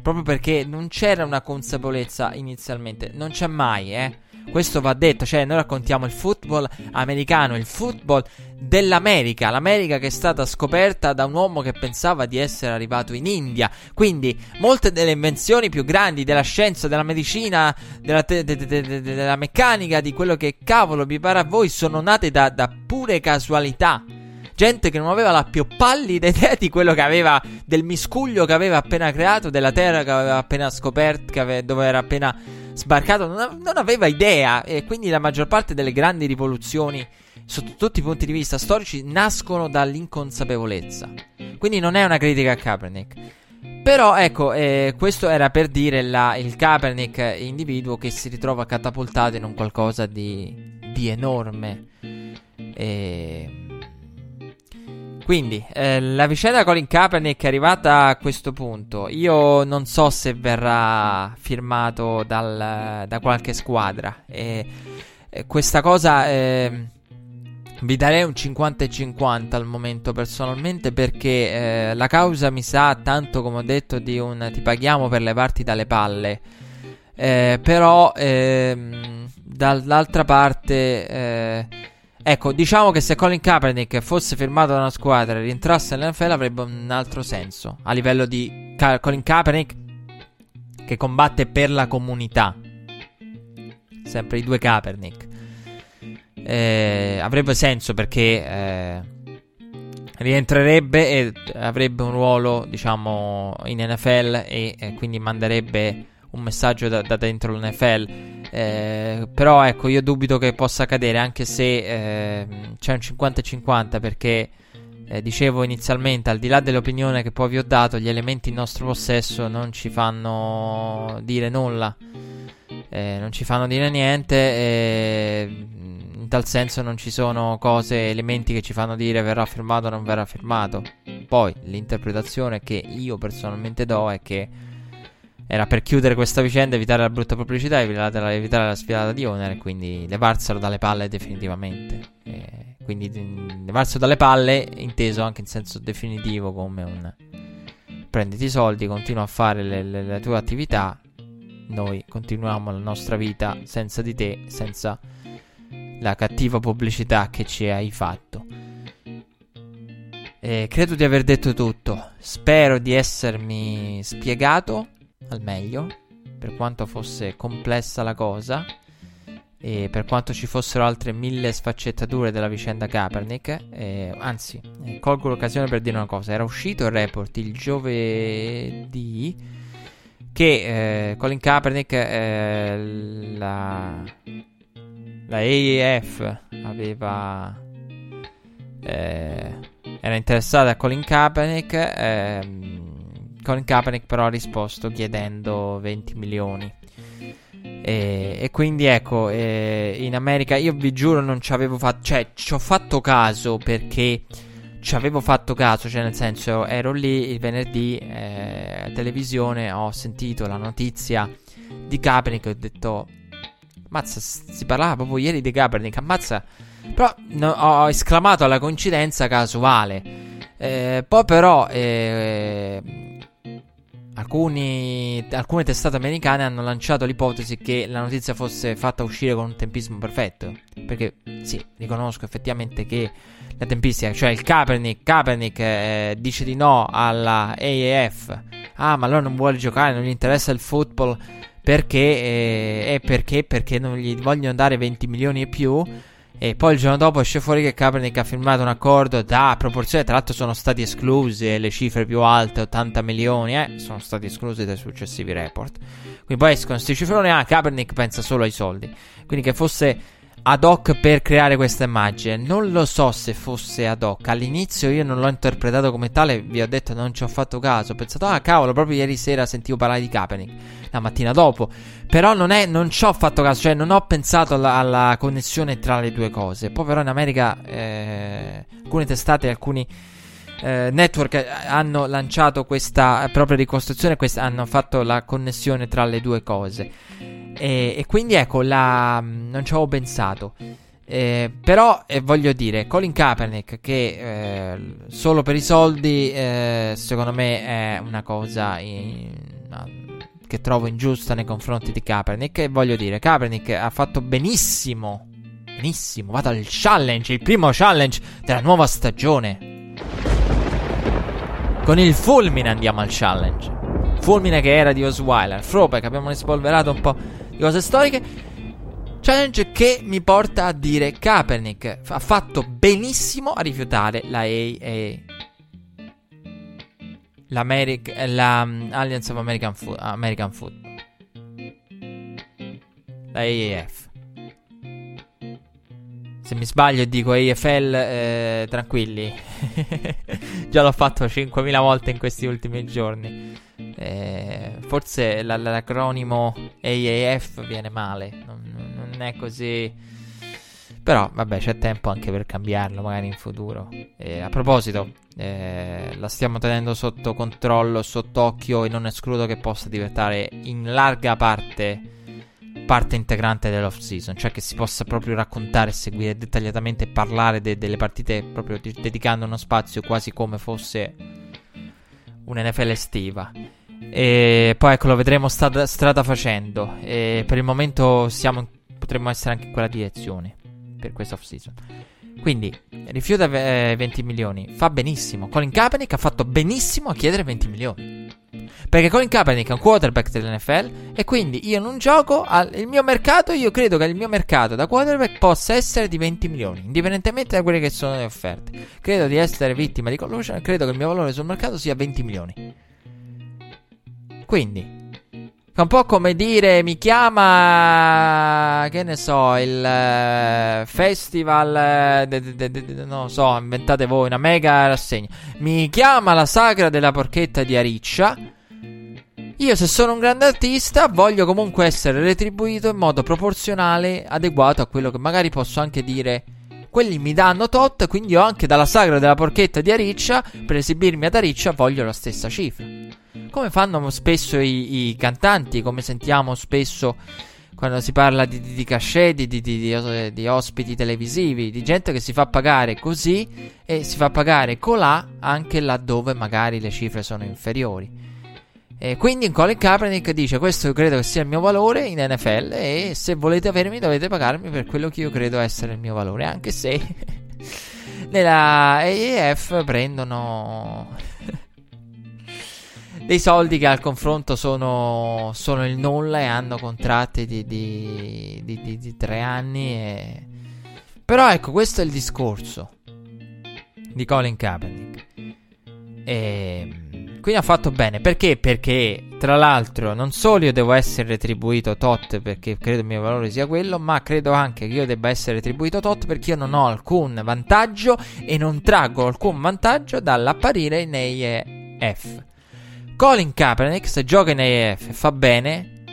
proprio perché non c'era una consapevolezza inizialmente, non c'è mai, eh. Questo va detto, cioè noi raccontiamo il football americano, il football dell'America, l'America che è stata scoperta da un uomo che pensava di essere arrivato in India. Quindi molte delle invenzioni più grandi della scienza, della medicina, della, te- de- de- de- della meccanica, di quello che cavolo vi pare a voi, sono nate da, da pure casualità gente che non aveva la più pallida idea di quello che aveva, del miscuglio che aveva appena creato, della terra che aveva appena scoperto, ave- dove era appena sbarcato, non, non aveva idea e quindi la maggior parte delle grandi rivoluzioni sotto tutti i punti di vista storici nascono dall'inconsapevolezza. Quindi non è una critica a Kaepernick. Però ecco, eh, questo era per dire la, il Kaepernick individuo che si ritrova catapultato in un qualcosa di, di enorme. E... Quindi, eh, la vicenda Colin Kaepernick è arrivata a questo punto. Io non so se verrà firmato dal, da qualche squadra. E, e questa cosa eh, Vi darei un 50 e 50 al momento personalmente perché eh, la causa mi sa tanto come ho detto di un ti paghiamo per levarti dalle palle. Eh, però ehm, dall'altra parte eh, ecco diciamo che se Colin Kaepernick fosse firmato da una squadra e rientrasse nell'NFL avrebbe un altro senso a livello di Ka- Colin Kaepernick che combatte per la comunità sempre i due Kaepernick eh, avrebbe senso perché eh, rientrerebbe e avrebbe un ruolo, diciamo, in NFL e, e quindi manderebbe un messaggio da, da dentro l'NFL. Eh, però ecco, io dubito che possa accadere, anche se eh, c'è un 50-50 perché... Eh, dicevo inizialmente, al di là dell'opinione che poi vi ho dato, gli elementi in nostro possesso non ci fanno dire nulla, eh, non ci fanno dire niente. E tal senso non ci sono cose, elementi che ci fanno dire verrà firmato o non verrà firmato. Poi l'interpretazione che io personalmente do è che era per chiudere questa vicenda, evitare la brutta pubblicità, evitare evitare la sfilata di Owner e quindi levarselo dalle palle definitivamente. E quindi levarselo dalle palle inteso anche in senso definitivo come un prenditi i soldi, continua a fare le, le, le tue attività, noi continuiamo la nostra vita senza di te, senza la cattiva pubblicità che ci hai fatto. E credo di aver detto tutto. Spero di essermi spiegato al meglio per quanto fosse complessa la cosa e per quanto ci fossero altre mille sfaccettature della vicenda Kaepernick. Eh, anzi, eh, colgo l'occasione per dire una cosa: era uscito il report il giovedì che eh, Colin Kaepernick eh, la la AAF aveva eh, era interessata a Colin Kaepernick ehm, Colin Kaepernick però ha risposto chiedendo 20 milioni e, e quindi ecco eh, in America io vi giuro non ci avevo fatto cioè ci ho fatto caso perché ci avevo fatto caso cioè nel senso ero lì il venerdì eh, a televisione ho sentito la notizia di Kaepernick e ho detto Mazza, si parlava proprio ieri di Kaepernick. Ammazza. Però no, ho esclamato alla coincidenza casuale. Eh, poi però eh, alcuni, alcune testate americane hanno lanciato l'ipotesi che la notizia fosse fatta uscire con un tempismo perfetto. Perché sì, riconosco effettivamente che la tempistica, cioè il Kaepernick, Kaepernick eh, dice di no alla AAF. Ah, ma allora non vuole giocare, non gli interessa il football perché, eh, perché, perché non gli vogliono dare 20 milioni e più. E poi il giorno dopo esce fuori che Kaepernick ha firmato un accordo da proporzione. Tra l'altro, sono stati esclusi le cifre più alte, 80 milioni, eh, sono stati esclusi dai successivi report. Quindi poi escono questi cifroni. Ah, Kaepernick pensa solo ai soldi. Quindi che fosse ad hoc per creare questa immagine. Non lo so se fosse ad hoc. All'inizio io non l'ho interpretato come tale, vi ho detto non ci ho fatto caso. Ho pensato, ah cavolo, proprio ieri sera sentivo parlare di Kaepernick, la mattina dopo. Però non, è, non ci ho fatto caso, cioè non ho pensato alla, alla connessione tra le due cose. Poi però in America eh, alcune testate, alcuni eh, network hanno lanciato questa propria ricostruzione, questa, hanno fatto la connessione tra le due cose. E, e quindi ecco, la, non ci avevo pensato. Eh, però eh, voglio dire, Colin Kaepernick che eh, solo per i soldi eh, secondo me è una cosa in, che trovo ingiusta nei confronti di Kaepernick e voglio dire, Kaepernick ha fatto benissimo, benissimo, vado al challenge, il primo challenge della nuova stagione. Con il fulmine andiamo al challenge. Fulmine che era di Osweiler, Throwback, abbiamo rispolverato un po' di cose storiche. Challenge che mi porta a dire Kaepernick ha fatto benissimo a rifiutare la AA. L'Americ- la um, Alliance of American, Fo- American Football. La AAF. Se mi sbaglio e dico AFL, eh, tranquilli. Già l'ho fatto 5.000 volte in questi ultimi giorni. Eh, forse l- l'acronimo AAF viene male, non, non, è così. Però vabbè, c'è tempo anche per cambiarlo, magari in futuro. Eh, a proposito, eh, la stiamo tenendo sotto controllo, sotto occhio e non escludo che possa diventare in larga parte parte integrante dell'off season, cioè che si possa proprio raccontare, seguire dettagliatamente e parlare de- delle partite proprio de- dedicando uno spazio quasi come fosse un NFL estiva. E poi ecco, lo vedremo strada, strada facendo. E per il momento siamo, potremmo essere anche in quella direzione per questa off season. Quindi rifiuta eh, 20 milioni, fa benissimo. Colin Kaepernick ha fatto benissimo a chiedere 20 milioni. Perché Colin Kaepernick è un quarterback dell'NFL e quindi io non gioco al il mio mercato, io credo che il mio mercato da quarterback possa essere di 20 milioni, indipendentemente da quelle che sono le offerte. Credo di essere vittima di collusion, credo che il mio valore sul mercato sia 20 milioni. Quindi è un po' come dire mi chiama, che ne so, il uh, festival, de, de, de, non so, inventate voi una mega rassegna. Mi chiama la sagra della porchetta di Ariccia. Io se sono un grande artista voglio comunque essere retribuito in modo proporzionale, adeguato a quello che magari posso anche dire. Quelli mi danno tot, quindi io anche dalla sagra della porchetta di Ariccia, per esibirmi ad Ariccia, voglio la stessa cifra. Come fanno spesso i, i cantanti, come sentiamo spesso quando si parla di, di, di cachet, di, di, ospiti televisivi, di gente che si fa pagare così e si fa pagare colà anche laddove magari le cifre sono inferiori. E quindi in Colin Kaepernick dice questo credo che sia il mio valore in NFL e se volete avermi dovete pagarmi per quello che io credo essere il mio valore, anche se nella AAF prendono dei soldi che al confronto sono, sono il nulla e hanno contratti di, di, di, di tre anni. E... Però ecco, questo è il discorso di Colin Kaepernick. E quindi ha fatto bene. Perché? Perché, tra l'altro, non solo io devo essere retribuito tot perché credo il mio valore sia quello, ma credo anche che io debba essere retribuito tot perché io non ho alcun vantaggio e non traggo alcun vantaggio dall'apparire in AF. Colin Kaepernick, se gioca in e fa bene,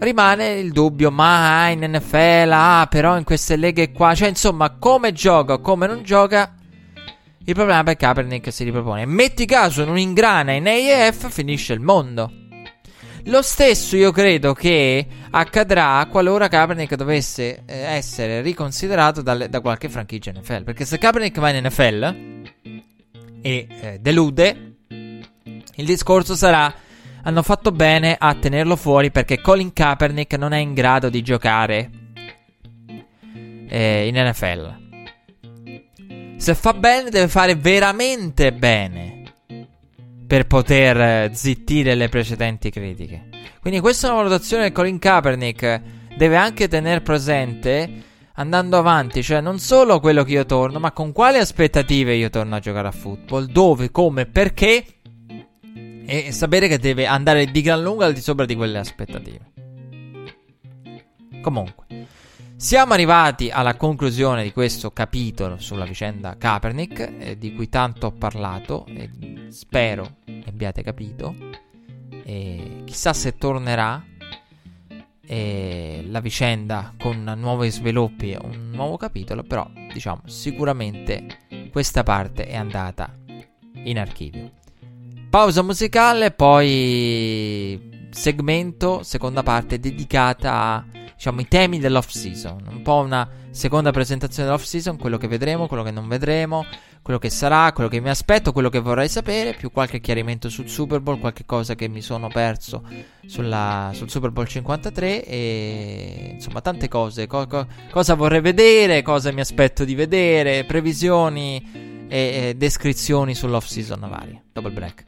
rimane il dubbio, ma in NFL, ah, però in queste leghe qua, cioè insomma, come gioca o come non gioca, il problema per Kaepernick si ripropone. Metti caso non ingrana in AF, finisce il mondo. Lo stesso io credo che accadrà qualora Kaepernick dovesse eh, essere riconsiderato dalle, da qualche franchigia NFL. Perché se Kaepernick va in NFL e eh, delude, il discorso sarà: hanno fatto bene a tenerlo fuori perché Colin Kaepernick non è in grado di giocare eh, in NFL. Se fa bene, deve fare veramente bene per poter eh, zittire le precedenti critiche. Quindi, questa è una valutazione che Colin Kaepernick deve anche tenere presente andando avanti, cioè non solo quello che io torno, ma con quali aspettative io torno a giocare a football, dove, come, perché e sapere che deve andare di gran lunga al di sopra di quelle aspettative. Comunque, siamo arrivati alla conclusione di questo capitolo sulla vicenda Kaepernick, eh, di cui tanto ho parlato e spero abbiate capito. E chissà se tornerà la vicenda con nuovi sviluppi, un nuovo capitolo, però diciamo sicuramente questa parte è andata in archivio. Pausa musicale, poi segmento, seconda parte dedicata a diciamo i temi dell'off season, un po' una seconda presentazione dell'off season, quello che vedremo, quello che non vedremo, quello che sarà, quello che mi aspetto, quello che vorrei sapere, più qualche chiarimento sul Super Bowl, qualche cosa che mi sono perso sulla, sul Super Bowl 53 e insomma tante cose, co- co- cosa vorrei vedere, cosa mi aspetto di vedere, previsioni e, e descrizioni sull'off season varie. Double break.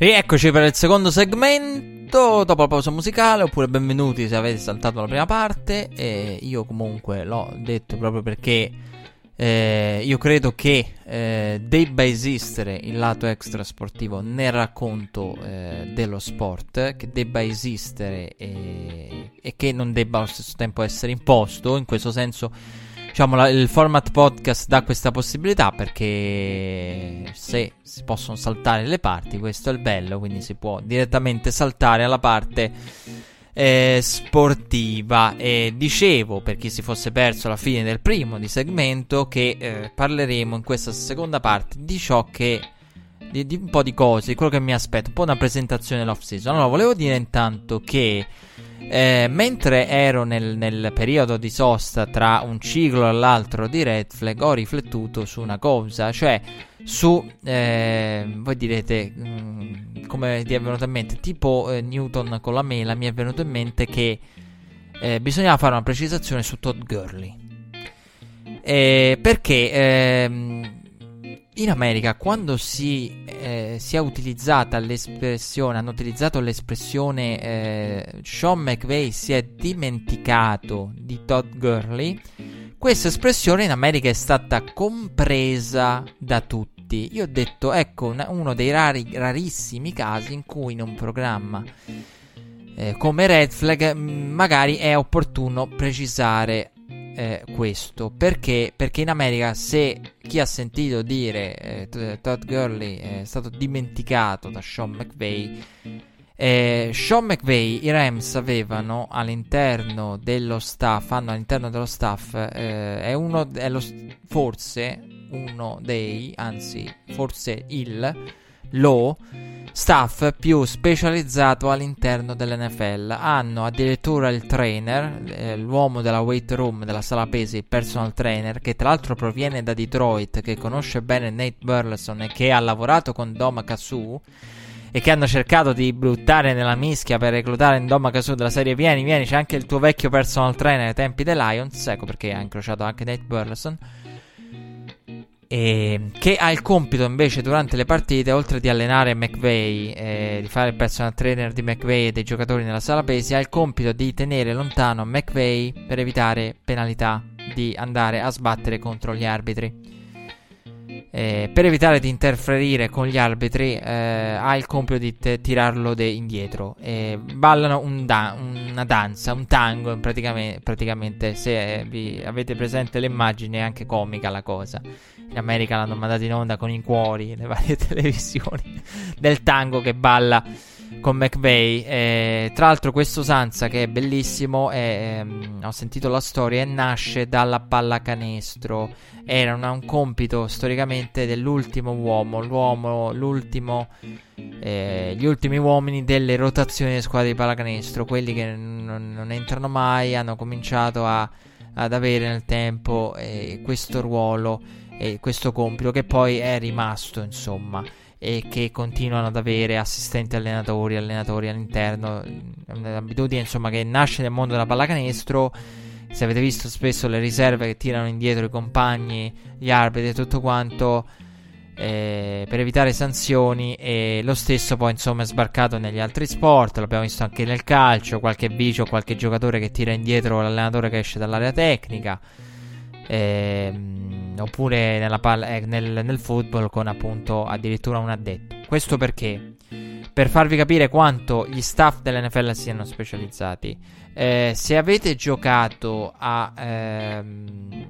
Rieccoci per il secondo segmento, dopo la pausa musicale, oppure benvenuti se avete saltato la prima parte. E io comunque l'ho detto proprio perché eh, io credo che eh, debba esistere il lato extrasportivo nel racconto eh, dello sport, che debba esistere e, e che non debba allo stesso tempo essere imposto. In questo senso diciamo, la, il format podcast dà questa possibilità perché se si possono saltare le parti, questo è il bello, quindi si può direttamente saltare alla parte eh, sportiva. E dicevo, per chi si fosse perso la fine del primo di segmento, che eh, parleremo in questa seconda parte di ciò che... Di, di un po' di cose, di quello che mi aspetto, un po' una presentazione dell'off season. Allora, volevo dire intanto che eh, mentre ero nel, nel, periodo di sosta tra un ciclo e l'altro di Red Flag, ho riflettuto su una cosa, cioè su, eh, voi direte, mh, mm, come ti è venuto in mente, tipo eh, Newton con la mela, mi è venuto in mente che eh, bisognava fare una precisazione su Todd Gurley. Eh, perché ehm, in America quando si, eh, si, è utilizzata l'espressione, hanno utilizzato l'espressione eh, Sean McVay si è dimenticato di Todd Gurley, questa espressione in America è stata compresa da tutti. Io ho detto, ecco, una, uno dei rari, rarissimi casi in cui in un programma eh, come Red Flag magari è opportuno precisare eh, questo perché? Perché in America se chi ha sentito dire eh, Todd Gurley è stato dimenticato da Sean McVay eh, Sean McVay, i Rams avevano all'interno dello staff, hanno all'interno dello staff, eh, è uno, è lo, forse uno dei, anzi forse il, lo staff più specializzato all'interno dell'NFL. Hanno addirittura il trainer, eh, l'uomo della weight room, della sala pesi, il personal trainer, che tra l'altro proviene da Detroit, che conosce bene Nate Burleson e che ha lavorato con Doma Kasu e che hanno cercato di buttare nella mischia per reclutare in Doma Kasu della serie. Vieni, vieni, c'è anche il tuo vecchio personal trainer ai tempi dei Lions, ecco perché ha incrociato anche Nate Burleson e che ha il compito invece durante le partite, oltre di allenare McVeigh, eh, di fare il personal trainer di McVeigh e dei giocatori nella sala pesi, ha il compito di tenere lontano McVeigh per evitare penalità di andare a sbattere contro gli arbitri. Eh, per evitare di interferire con gli arbitri, eh, ha il compito di t- tirarlo de- indietro. Eh, ballano un da- una danza, un tango. Praticamente, praticamente se vi avete presente l'immagine, è anche comica la cosa in America l'hanno mandato in onda con i cuori, le varie televisioni del tango che balla con McVeigh. Eh, tra l'altro, questo Sansa che è bellissimo. È, ehm, ho sentito la storia nasce dalla pallacanestro. Era una, un compito storicamente dell'ultimo uomo. L'uomo, l'ultimo. Eh, gli ultimi uomini delle rotazioni delle squadre di pallacanestro. Quelli che n- non entrano mai. Hanno cominciato a, ad avere nel tempo eh, questo ruolo e questo compito che poi è rimasto insomma e che continuano ad avere assistenti allenatori, allenatori all'interno, un'abitudine insomma che nasce nel mondo della pallacanestro. Se avete visto spesso le riserve che tirano indietro i compagni, gli arbitri e tutto quanto eh, per evitare sanzioni e lo stesso poi insomma è sbarcato negli altri sport, l'abbiamo visto anche nel calcio, qualche vicio, qualche giocatore che tira indietro l'allenatore che esce dall'area tecnica. Ehm, oppure palla, eh, nel, nel football con appunto addirittura un addetto. Questo perché? Per farvi capire quanto gli staff dell'NFL siano specializzati. Eh, se avete giocato a. Ehm,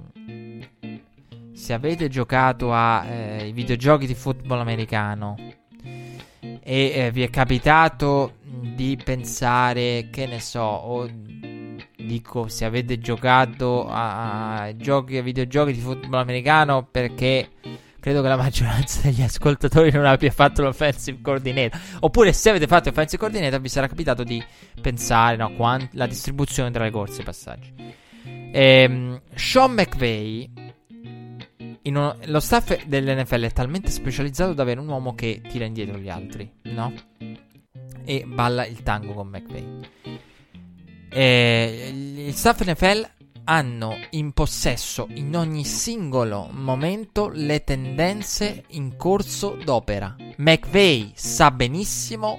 se avete giocato ai eh, videogiochi di football americano e eh, vi è capitato di pensare, che ne so, o dico se avete giocato a, a giochi, a videogiochi di football americano perché credo che la maggioranza degli ascoltatori non abbia fatto l'offensive coordinator. Oppure se avete fatto l'offensive coordinator vi sarà capitato di pensare no, quant- la distribuzione tra le corse e i passaggi. Ehm, Sean McVay, uno, lo staff dell'NFL è talmente specializzato da avere un uomo che tira indietro gli altri, no? E balla il tango con McVay. Eh, il staff NFL hanno in possesso in ogni singolo momento le tendenze in corso d'opera. McVeigh sa benissimo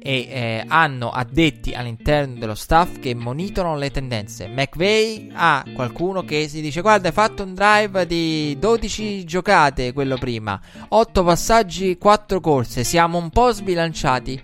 e eh, hanno addetti all'interno dello staff che monitorano le tendenze. McVeigh ha qualcuno che si dice: Guarda, hai fatto un drive di 12 giocate, quello prima, 8 passaggi, 4 corse. Siamo un po' sbilanciati.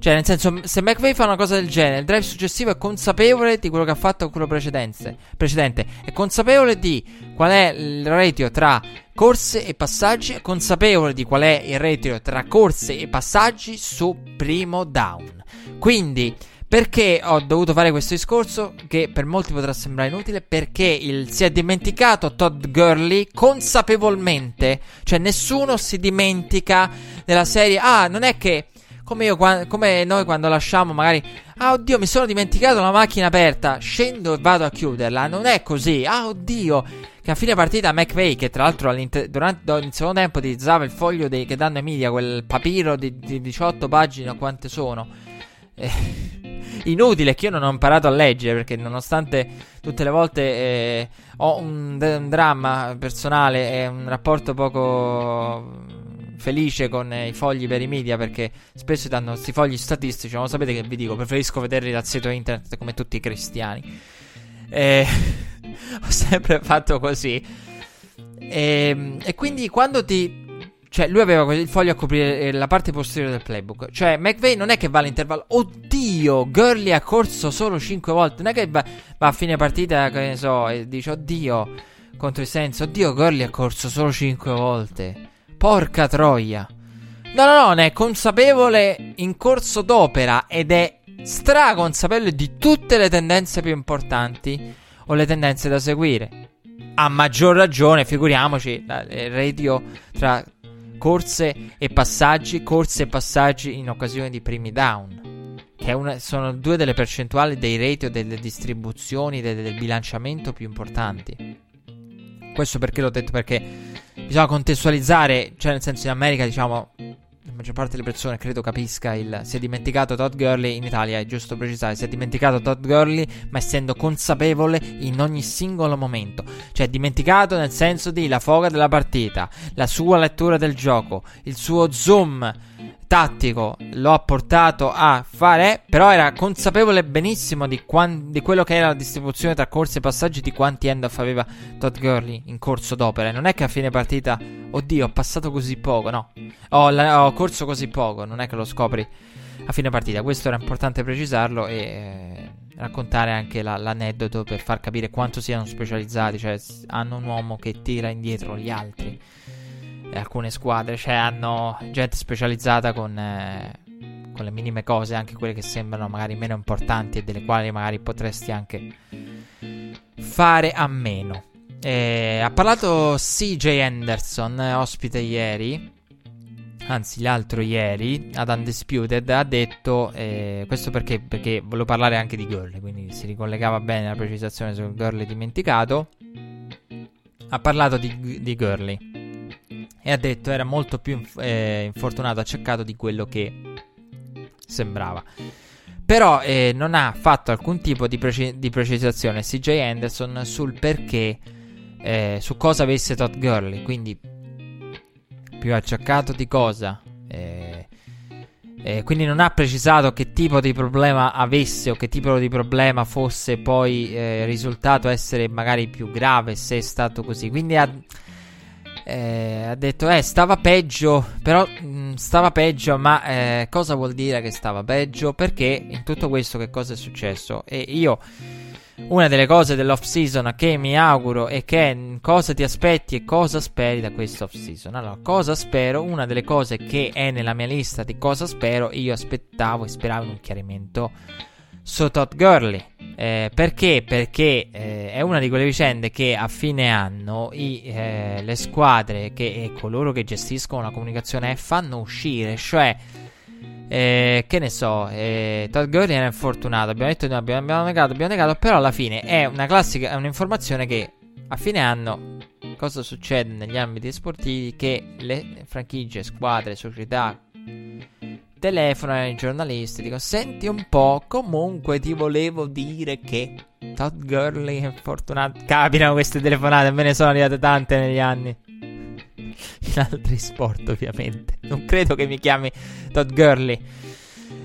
Cioè, nel senso, se McVeigh fa una cosa del genere, il drive successivo è consapevole di quello che ha fatto quello precedente. È consapevole di qual è il ratio tra corse e passaggi. È consapevole di qual è il ratio tra corse e passaggi su primo down. Quindi, perché ho dovuto fare questo discorso? Che per molti potrà sembrare inutile. Perché il, si è dimenticato Todd Gurley consapevolmente. Cioè, nessuno si dimentica della serie. Ah, non è che come, io, come noi quando lasciamo magari Ah oddio mi sono dimenticato la macchina aperta Scendo e vado a chiuderla. Non è così. Ah oddio Che a fine partita McVeigh Che tra l'altro durante il secondo tempo utilizzava il foglio dei, che danno Emilia Quel papiro di, di 18 pagine quante sono eh, Inutile che io non ho imparato a leggere Perché nonostante tutte le volte eh, Ho un, un dramma personale E un rapporto poco felice con eh, i fogli per i media perché spesso danno questi fogli statistici. Ma lo sapete che vi dico, preferisco vederli dal sito internet come tutti i cristiani. E ho sempre fatto così. E, e quindi quando ti cioè, lui aveva il foglio a coprire eh, la parte posteriore del playbook. Cioè, McVeigh non è che va all'intervallo. Oddio, Gurley ha corso solo 5 volte. Non è che va, va a fine partita, che ne so, e dice, oddio, contro il senso. Oddio, Gurley ha corso solo 5 volte. Porca troia. No, no, no, ne è consapevole in corso d'opera ed è straconsapevole di tutte le tendenze più importanti o le tendenze da seguire. A maggior ragione, figuriamoci, il radio tra corse e passaggi, corse e passaggi in occasione di primi down. Che una, sono due delle percentuali dei ratio delle distribuzioni, del, del bilanciamento più importanti. Questo perché l'ho detto? Perché bisogna contestualizzare, cioè nel senso in America diciamo la maggior parte delle persone credo capisca il si è dimenticato Todd Gurley in Italia è giusto precisare si è dimenticato Todd Gurley ma essendo consapevole in ogni singolo momento. Cioè dimenticato nel senso di la foga della partita la sua lettura del gioco il suo zoom tattico lo ha portato a fare, però era consapevole benissimo di, quan- di, quello che era la distribuzione tra corse e passaggi di quanti end-off aveva Todd Gurley in corso d'opera. Non è che a fine partita, oddio, ho passato così poco, no. Ho, la- ho corso così poco, non è che lo scopri a fine partita. Questo era importante precisarlo e eh, raccontare anche la- l'aneddoto per far capire quanto siano specializzati, cioè hanno un uomo che tira indietro gli altri alcune squadre, cioè hanno gente specializzata con, eh, con, le minime cose, anche quelle che sembrano magari meno importanti e delle quali magari potresti anche fare a meno. Eh, ha parlato CJ Anderson, ospite ieri, anzi l'altro ieri, ad Undisputed, ha detto, eh, questo perché, perché volevo parlare anche di Gurley, quindi si ricollegava bene la precisazione sul Gurley dimenticato, ha parlato di, di Gurley e ha detto era molto più eh, infortunato, accercato di quello che sembrava. Però eh, non ha fatto alcun tipo di, preci- di, precisazione CJ Anderson sul perché, eh, su cosa avesse Todd Gurley. Quindi, più accercato di cosa. Eh, eh, quindi non ha precisato che tipo di problema avesse o che tipo di problema fosse poi eh, risultato essere magari più grave se è stato così. Quindi ha eh, ha detto, eh, stava peggio, però mh, mm, stava peggio, ma eh, cosa vuol dire che stava peggio? Perché in tutto questo che cosa è successo? E io, una delle cose dell'off season che mi auguro è che mm, cosa ti aspetti e cosa speri da questo off season. Allora, cosa spero? Una delle cose che è nella mia lista di cosa spero, io aspettavo e speravo in un chiarimento su Todd Gurley. Eh, perché? Perché eh, è una di quelle vicende che a fine anno i, eh, le squadre che, e coloro che gestiscono la comunicazione fanno uscire, cioè eh, che ne so, eh, Todd Gurley era infortunato, abbiamo detto abbiamo, abbiamo negato, abbiamo negato, però alla fine è una classica, è un'informazione che a fine anno cosa succede negli ambiti sportivi che le franchigie, squadre, società telefonano ai giornalisti, dico senti un po', comunque ti volevo dire che Todd Gurley è fortunato. Capitano queste telefonate, me ne sono arrivate tante negli anni. in altri sport, ovviamente. Non credo che mi chiami Todd Gurley.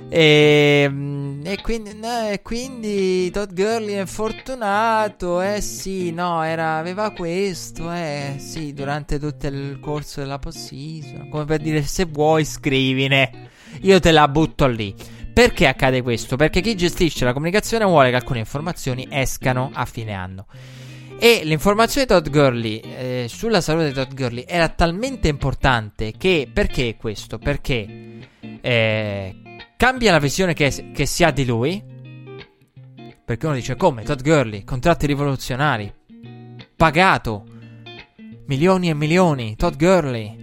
E, ehm, e quindi, no, e quindi Todd Gurley è fortunato. Eh sì, no, era, aveva questo. Eh sì, durante tutto il corso della postseason. Come per dire, se vuoi, scrivine. Io te la butto lì. Perché accade questo? Perché chi gestisce la comunicazione vuole che alcune informazioni escano a fine anno. E l'informazione di Todd Gurley eh, sulla salute di Todd Gurley era talmente importante che perché questo? Perché eh, cambia la visione che, che, si ha di lui. Perché uno dice come Todd Gurley, contratti rivoluzionari, pagato milioni e milioni, Todd Gurley.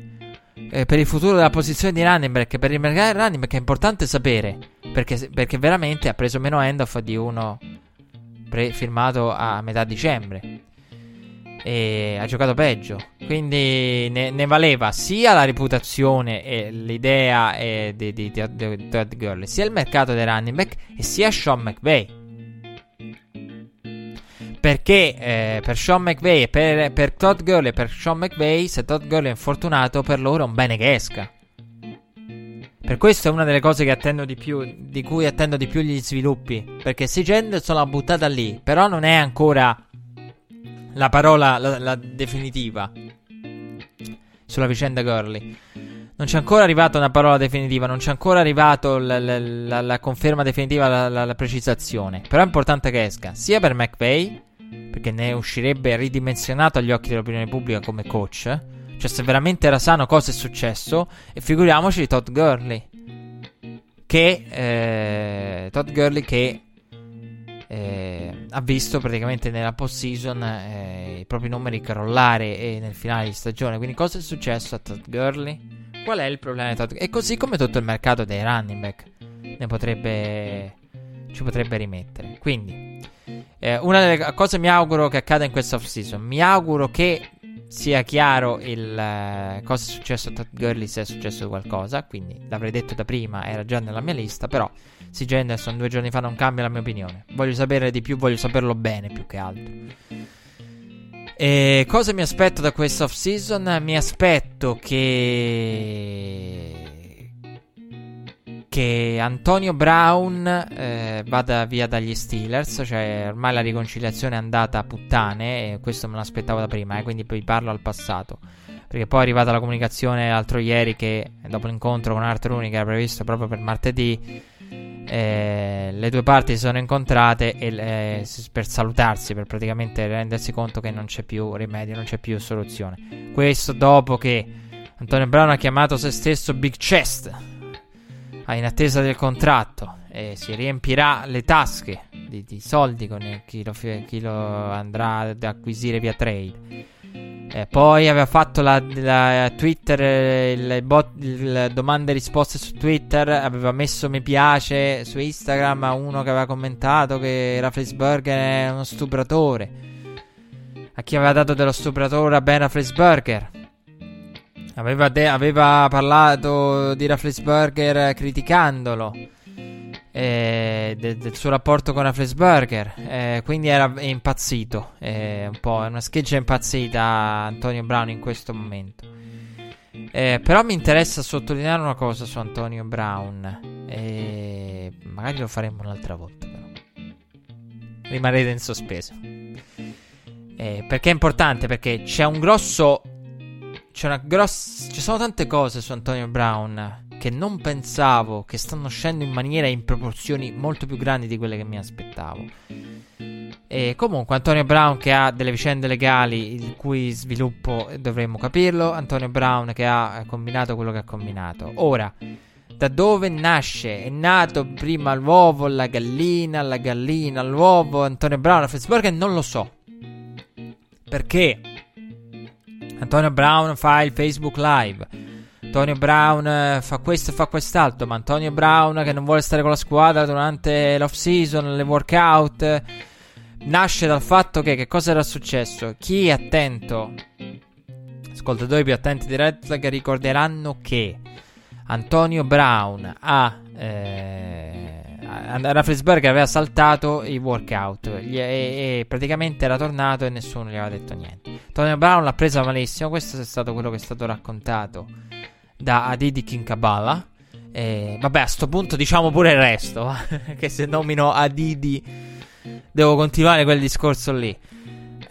Eh, per il futuro della posizione di running back, per il mercato running back è importante sapere perché, perché veramente ha preso meno end-off di uno pre- firmato a metà dicembre e ha giocato peggio. Quindi ne, ne, valeva sia la reputazione e l'idea eh, di, di, Todd Gurley, sia il mercato dei running back e sia Sean McVay. Perché eh, per Sean McVay per, per Todd Gurley e per Sean McVay, se Todd Gurley è infortunato, per loro è un bene che esca. Per questo è una delle cose di più, di cui attendo di più gli sviluppi. Perché si Henderson l'ha buttata lì, però non è ancora la parola la, la definitiva sulla vicenda Gurley. Non c'è ancora arrivata una parola definitiva, non c'è ancora arrivata la, la, la, conferma definitiva, la, precisazione. Però è importante che esca, sia per McVeigh, perché ne uscirebbe ridimensionato agli occhi dell'opinione pubblica come coach. Cioè, se veramente era sano, cosa è successo? E figuriamoci di Todd Gurley. Che eh, Todd Gurley che eh, ha visto praticamente nella post season eh, i propri numeri crollare e nel finale di stagione. Quindi, cosa è successo a Todd Gurley? Qual è il problema di Todd Gurley? E così come tutto il mercato dei running back ne potrebbe, ci potrebbe rimettere. Quindi, eh, una delle cose mi auguro che accada in questa off season. Mi auguro che sia chiaro il uh, cosa è successo a Todd Gurley se è successo qualcosa. Quindi l'avrei detto da prima, era già nella mia lista. Però si Henderson due giorni fa non cambia la mia opinione. Voglio sapere di più, voglio saperlo bene più che altro. E cosa mi aspetto da questa off season? Mi aspetto che che Antonio Brown eh, vada via dagli Steelers, cioè ormai la riconciliazione è andata a puttane e questo me l'aspettavo da prima, eh, quindi poi parlo al passato. Perché poi è arrivata la comunicazione l'altro ieri che dopo l'incontro con Art Rooney che era previsto proprio per martedì eh, le due parti si sono incontrate e, eh, per salutarsi, per praticamente rendersi conto che non c'è più rimedio, non c'è più soluzione. Questo dopo che Antonio Brown ha chiamato se stesso Big Chest in attesa del contratto e si riempirà le tasche di, di soldi con chi lo, chi lo andrà ad acquisire via trade. Eh, poi aveva fatto la, la Twitter, il, bot, domande e risposte su Twitter. Aveva messo mi piace su Instagram a uno che aveva commentato che Rafflesburger è uno stupratore. A chi aveva dato dello stupratore a Ben Rafflesburger. Aveva, de- aveva parlato di Rafflesburger criticandolo eh, de- del suo rapporto con Afflesburger. Eh, quindi era impazzito. Eh, un po', è una scheggia impazzita Antonio Brown in questo momento. Eh, però mi interessa sottolineare una cosa su Antonio Brown. Eh, magari lo faremo un'altra volta, però. Rimarrete in sospeso. Eh, perché è importante? Perché c'è un grosso. C'è una grossa. Ci sono tante cose su Antonio Brown che non pensavo, che stanno scendendo in maniera in proporzioni molto più grandi di quelle che mi aspettavo. E comunque Antonio Brown che ha delle vicende legali il cui sviluppo dovremmo capirlo, Antonio Brown che ha combinato quello che ha combinato. Ora, da dove nasce? È nato prima l'uovo, la gallina, la gallina, l'uovo, Antonio Brown a Facebook non lo so. Perché Antonio Brown fa il Facebook Live Antonio Brown eh, fa questo e fa quest'altro, ma Antonio Brown che non vuole stare con la squadra durante l'off season, le workout, nasce dal fatto che che cosa era successo? Chi è attento, ascoltatori più attenti di Red Flag ricorderanno che Antonio Brown ha, eh, Rafflesberger aveva saltato i workout e, e, praticamente era tornato e nessuno gli aveva detto niente. Antonio Brown l'ha presa malissimo. Questo è stato quello che è stato raccontato da Adidi Kinkabala. E, vabbè, a sto punto diciamo pure il resto. che se nomino Adidi devo continuare quel discorso lì.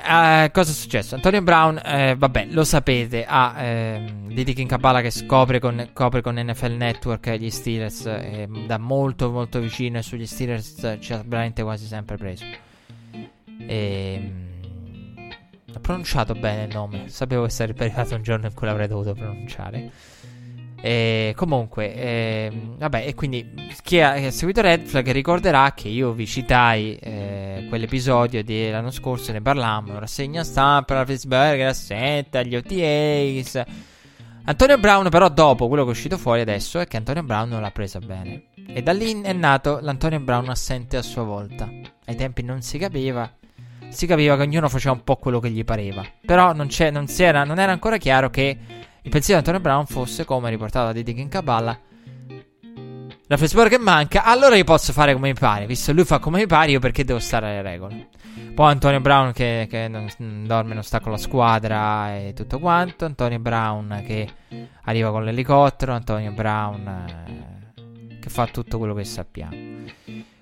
Uh, cosa è successo? Antonio Brown, eh, vabbè, lo sapete, ha eh, Didi Kabbalah che scopre con, copre con NFL Network gli Steelers eh, da molto molto vicino e sugli Steelers ci ha veramente quasi sempre preso. E, mm, ho pronunciato bene il nome, sapevo che sarebbe arrivato un giorno in cui l'avrei dovuto pronunciare. E comunque, eh, vabbè, e quindi chi ha, seguito Red Flag ricorderà che io vi citai eh, quell'episodio dell'anno scorso, ne parlammo, rassegna stampa, la Fitzberger, assenta, gli OTAs. Antonio Brown, però, dopo quello che è uscito fuori adesso è che Antonio Brown non l'ha presa bene. E da lì è nato l'Antonio Brown assente a sua volta. Ai tempi non si capiva. Si capiva che ognuno faceva un po' quello che gli pareva. Però non, non, era, non era ancora chiaro che il pensiero di Antonio Brown fosse, come riportato da Didi in Caballa, la Facebook che manca, allora io posso fare come mi pare. Visto che lui fa come mi pare, io perché devo stare alle regole? Poi Antonio Brown che, che non, dorme, non sta con la squadra e tutto quanto. Antonio Brown che arriva con l'elicottero. Antonio Brown eh, che fa tutto quello che sappiamo.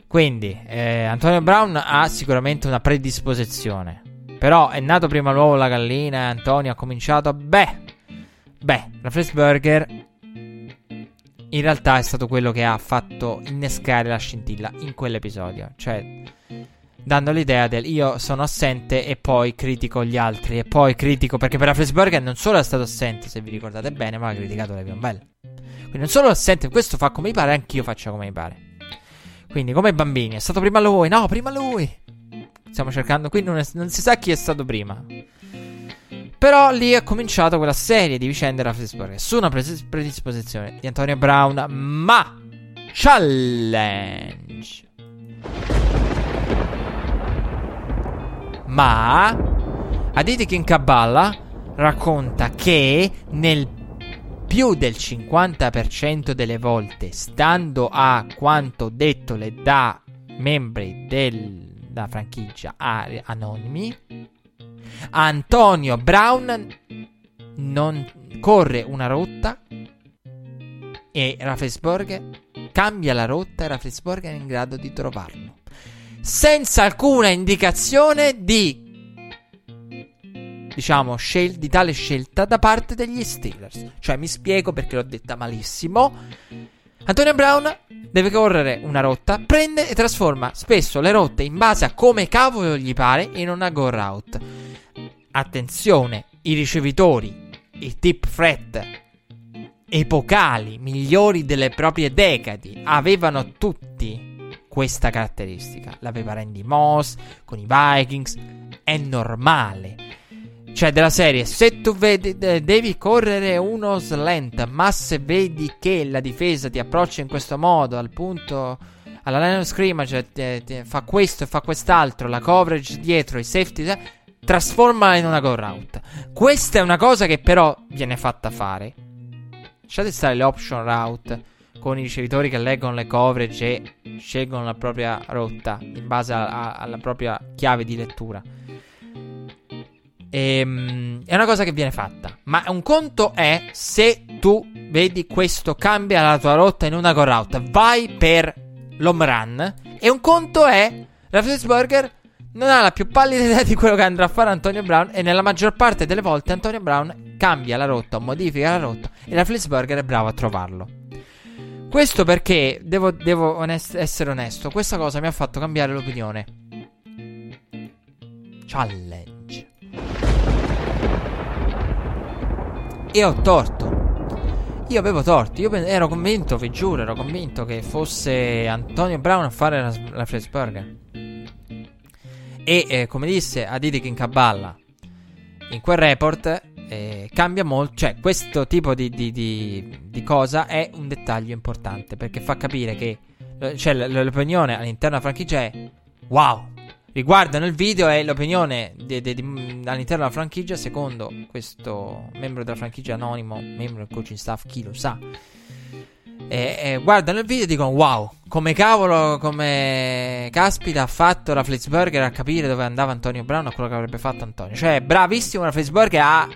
Quindi, eh, Antonio Brown ha sicuramente una predisposizione. Però è nato prima l'uovo la gallina Antonio ha cominciato, beh, Beh, la Burger in realtà è stato quello che ha fatto innescare la scintilla in quell'episodio. Cioè, dando l'idea del io sono assente e poi critico gli altri. E poi critico perché per la Burger non solo è stato assente, se vi ricordate bene, ma ha criticato Levion Bell. Quindi non solo assente, questo fa come mi pare, anch'io faccio come mi pare. Quindi, come bambini, è stato prima lui. No, prima lui. Stiamo cercando. Qui non, è, non si sa chi è stato prima. Però lì è cominciata quella serie di vicende da Facebook su una predisposizione di Antonio Brown, ma challenge. Ma Aditi King Kabbalah racconta che nel più del 50% delle volte, stando a quanto detto da membri della franchigia anonimi, Antonio Brown non corre una rotta e Raffensburger cambia la rotta e Raffensburger è in grado di trovarlo. Senza alcuna indicazione di diciamo scel- di tale scelta da parte degli Steelers. Cioè mi spiego perché l'ho detta malissimo. Antonio Brown deve correre una rotta, prende e trasforma spesso le rotte in base a come cavolo gli pare in una go route attenzione, i ricevitori, i tip threat epocali migliori delle proprie decadi avevano tutti questa caratteristica. L'aveva Randy Moss con i Vikings, è normale. Cioè, della serie, se tu vedi, devi correre uno slant, ma se vedi che la difesa ti approccia in questo modo, al punto alla line of scrimmage, cioè, fa questo e fa quest'altro, la coverage dietro, i safety, trasformala in una go route. Questa è una cosa che però viene fatta fare. Lasciate stare le option route con i ricevitori che leggono le coverage e scelgono la propria rotta in base a, a, alla propria chiave di lettura. E, um, è una cosa che viene fatta. Ma un conto è se tu vedi questo cambia la tua rotta in una go route, vai per l'home run. E un conto è la Burger non ha la più pallida idea di quello che andrà a fare Antonio Brown e nella maggior parte delle volte Antonio Brown cambia la rotta o modifica la rotta e la Flitzburger è bravo a trovarlo. Questo perché, devo, devo onest- essere onesto, questa cosa mi ha fatto cambiare l'opinione. Challenge. E ho torto. Io avevo torto, io ero convinto, vi giuro, ero convinto che fosse Antonio Brown a fare la, la Flitzburger. E eh, come disse Adidi Kinkaballa in quel report, eh, cambia molto. Cioè, questo tipo di, di, di, di, cosa è un dettaglio importante perché fa capire che eh, cioè, l'opinione all'interno della franchigia è wow. Riguardano il video e l'opinione all'interno della franchigia, secondo questo membro della franchigia anonimo, membro del coaching staff, chi lo sa. E, e guardano il video e dicono wow, come cavolo, come caspita ha fatto la Flitzberger a capire dove andava Antonio Brown a quello che avrebbe fatto Antonio. Cioè, bravissimo la Flitzberger a,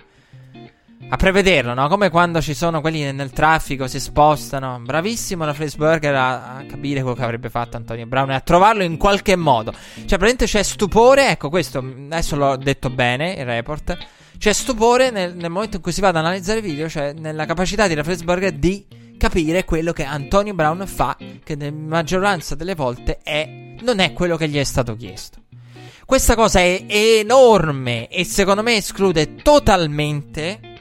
a prevederlo, no? Come quando ci sono quelli nel traffico, si spostano. Bravissimo la Flitzberger a, a capire quello che avrebbe fatto Antonio Brown e a trovarlo in qualche modo. Cioè, praticamente c'è stupore, ecco questo, adesso l'ho detto bene, il report. C'è stupore nel, nel momento in cui si va ad analizzare il video, cioè nella capacità di la Flitzberger di capire quello che Antonio Brown fa, che nella maggioranza delle volte è, non è quello che gli è stato chiesto. Questa cosa è enorme e secondo me esclude totalmente.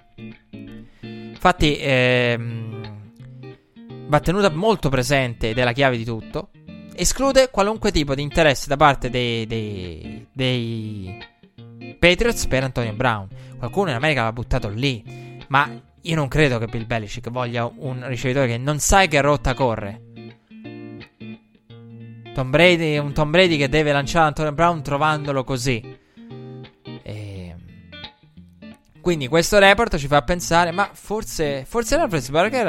Infatti, ehm, va tenuta molto presente ed è la chiave di tutto. Esclude qualunque tipo di interesse da parte dei, dei, dei Patriots per Antonio Brown. Qualcuno in America l'ha buttato lì, ma io non credo che Bill Belichick voglia un ricevitore che non sai che rotta corre. Tom Brady, un Tom Brady che deve lanciare Antonio Brown trovandolo così. Quindi questo report ci fa pensare, ma forse, forse la Pittsburgher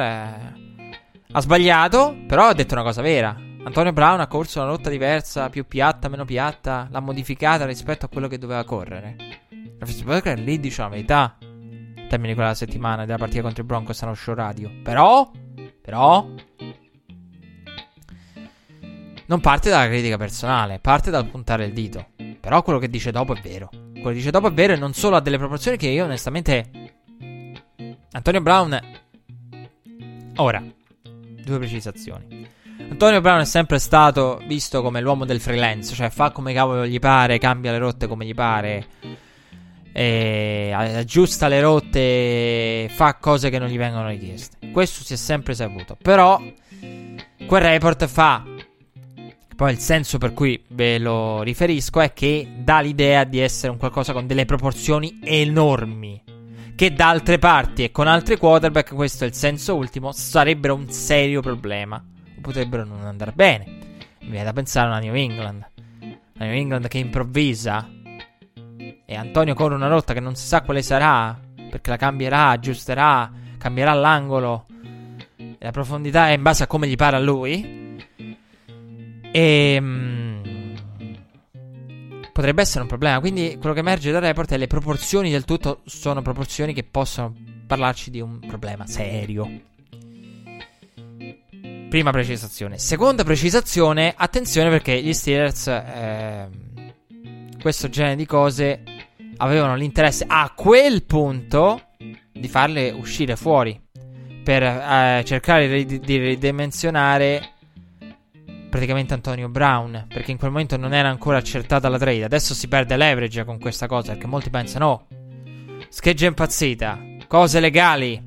ha sbagliato, però ha detto una cosa vera. Antonio Brown ha corso una rotta diversa, più piatta, meno piatta, l'ha modificata rispetto a quello che doveva correre. La Pittsburgher lì dice la verità termini di quella settimana della partita contro i Broncos allo show radio. Però, però, non parte dalla critica personale, parte dal puntare il dito. Però quello che dice dopo è vero. Quello dice dopo è vero e non solo ha delle proporzioni che io onestamente... Antonio Brown... Ora, due precisazioni. Antonio Brown è sempre stato visto come l'uomo del freelance, cioè fa come cavolo gli pare, cambia le rotte come gli pare aggiusta le rotte, fa cose che non gli vengono richieste. Questo si è sempre saputo. Però quel report fa poi il senso per cui ve lo riferisco è che dà l'idea di essere un qualcosa con delle proporzioni enormi. Che da altre parti e con altri quarterback, questo è il senso ultimo, sarebbero un serio problema. Potrebbero non andare bene. Mi viene da pensare a una New England. La New England che improvvisa e Antonio corre una rotta che non si sa quale sarà, perché la cambierà, aggiusterà, cambierà l'angolo. E la profondità è in base a come gli pare a lui. E. Mm, potrebbe essere un problema. Quindi quello che emerge dal report è le proporzioni del tutto sono proporzioni che possono parlarci di un problema serio. Prima precisazione. Seconda precisazione, attenzione perché gli Steelers eh, questo genere di cose avevano l'interesse a quel punto di farle uscire fuori per eh, cercare di ridimensionare praticamente Antonio Brown perché in quel momento non era ancora accertata la trade adesso si perde leverage con questa cosa perché molti pensano oh scheggia impazzita cose legali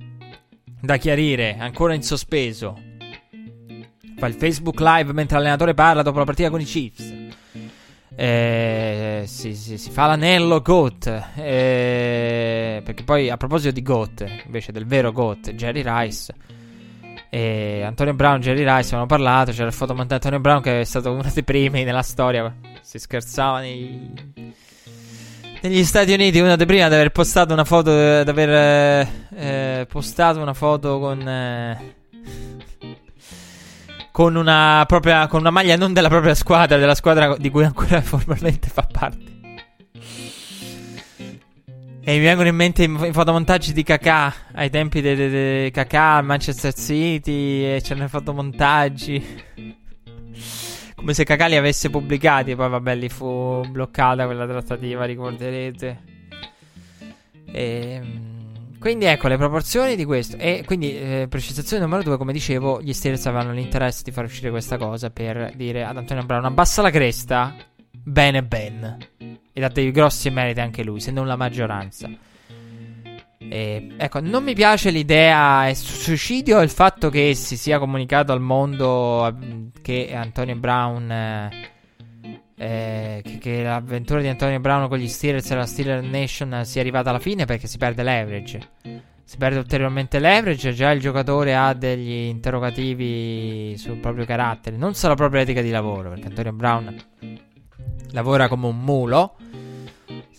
da chiarire ancora in sospeso fa il Facebook live mentre l'allenatore parla dopo la partita con i Chiefs eh, si, si, si, fa l'anello GOAT. Eh, perché poi a proposito di GOAT, invece del vero GOAT, Jerry Rice. E Antonio Brown, Jerry Rice hanno parlato. C'era il fotomontaggio di Antonio Brown che è stato uno dei primi nella storia. Si scherzava nei, negli Stati Uniti. Uno dei primi ad aver postato una foto. Ad aver eh postato una foto con. Eh, con una, propria, con una maglia non della propria squadra, della squadra di cui ancora formalmente fa parte. E mi vengono in mente i fotomontaggi di Kakà ai tempi di Kakà Manchester City e c'erano fotomontaggi. Come se Kakà li avesse pubblicati, e poi vabbè, lì fu bloccata quella trattativa, ricorderete. E ehm, quindi ecco le proporzioni di questo. E quindi, eh, precisazione numero due, come dicevo, gli Steelers avevano l'interesse di far uscire questa cosa per dire ad Antonio Brown: abbassa la cresta, bene, ben. E dà dei grossi meriti anche lui, se non la maggioranza. E, ecco, non mi piace l'idea. Suicidio il fatto che si sia comunicato al mondo che Antonio Brown. Eh, eh, che, che, l'avventura di Antonio Brown con gli Steelers e la Steeler Nation sia arrivata alla fine perché si perde leverage. Si perde ulteriormente leverage. Già il giocatore ha degli interrogativi sul proprio carattere, non sulla propria etica di lavoro. Perché Antonio Brown lavora come un mulo.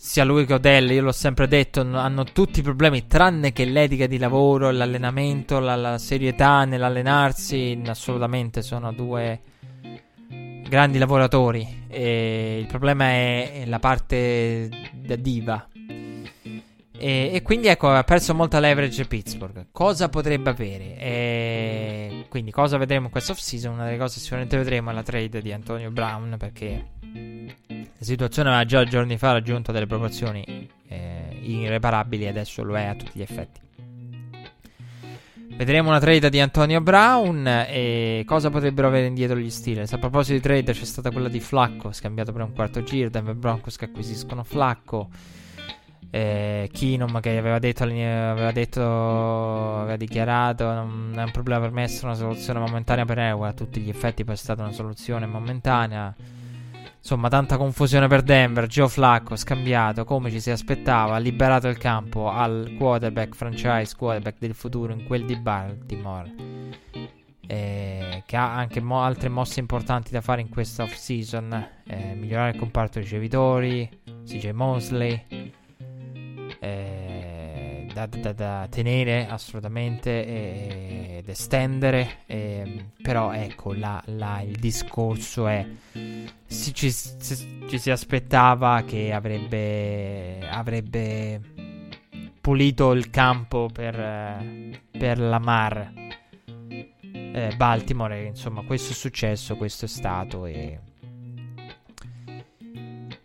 Sia lui che Odell, io l'ho sempre detto, hanno tutti i problemi tranne che l'etica di lavoro, l'allenamento, la, la serietà nell'allenarsi. Assolutamente sono due grandi lavoratori. E il problema è, la parte da diva. E, e, quindi ecco, ha perso molta leverage Pittsburgh. Cosa potrebbe avere? E quindi cosa vedremo in questa off-season? Una delle cose sicuramente vedremo è la trade di Antonio Brown perché la situazione aveva già giorni fa raggiunto delle proporzioni eh, irreparabili e adesso lo è a tutti gli effetti. Vedremo una trade di Antonio Brown e cosa potrebbero avere indietro gli Steelers. A proposito di trade c'è stata quella di Flacco, scambiato per un quarto giro, Denver Broncos che acquisiscono Flacco eh, Keenum che aveva detto, aveva detto, aveva dichiarato non è un problema per me, è una soluzione momentanea per Ewa, a tutti gli effetti poi è stata una soluzione momentanea. Insomma, tanta confusione per Denver. Joe Flacco scambiato come ci si aspettava, ha liberato il campo al quarterback franchise, quarterback del futuro in quel di Baltimore. Eh, che ha anche mo- altre mosse importanti da fare in questa off season. Eh, migliorare il comparto ricevitori, CJ Mosley eh, da, da, da, tenere assolutamente ed estendere. Eh, però ecco, la, la, il discorso è: si, ci, si, ci, si aspettava che avrebbe, avrebbe pulito il campo per, per la Mar. Eh, Baltimore, insomma, questo è successo, questo è stato e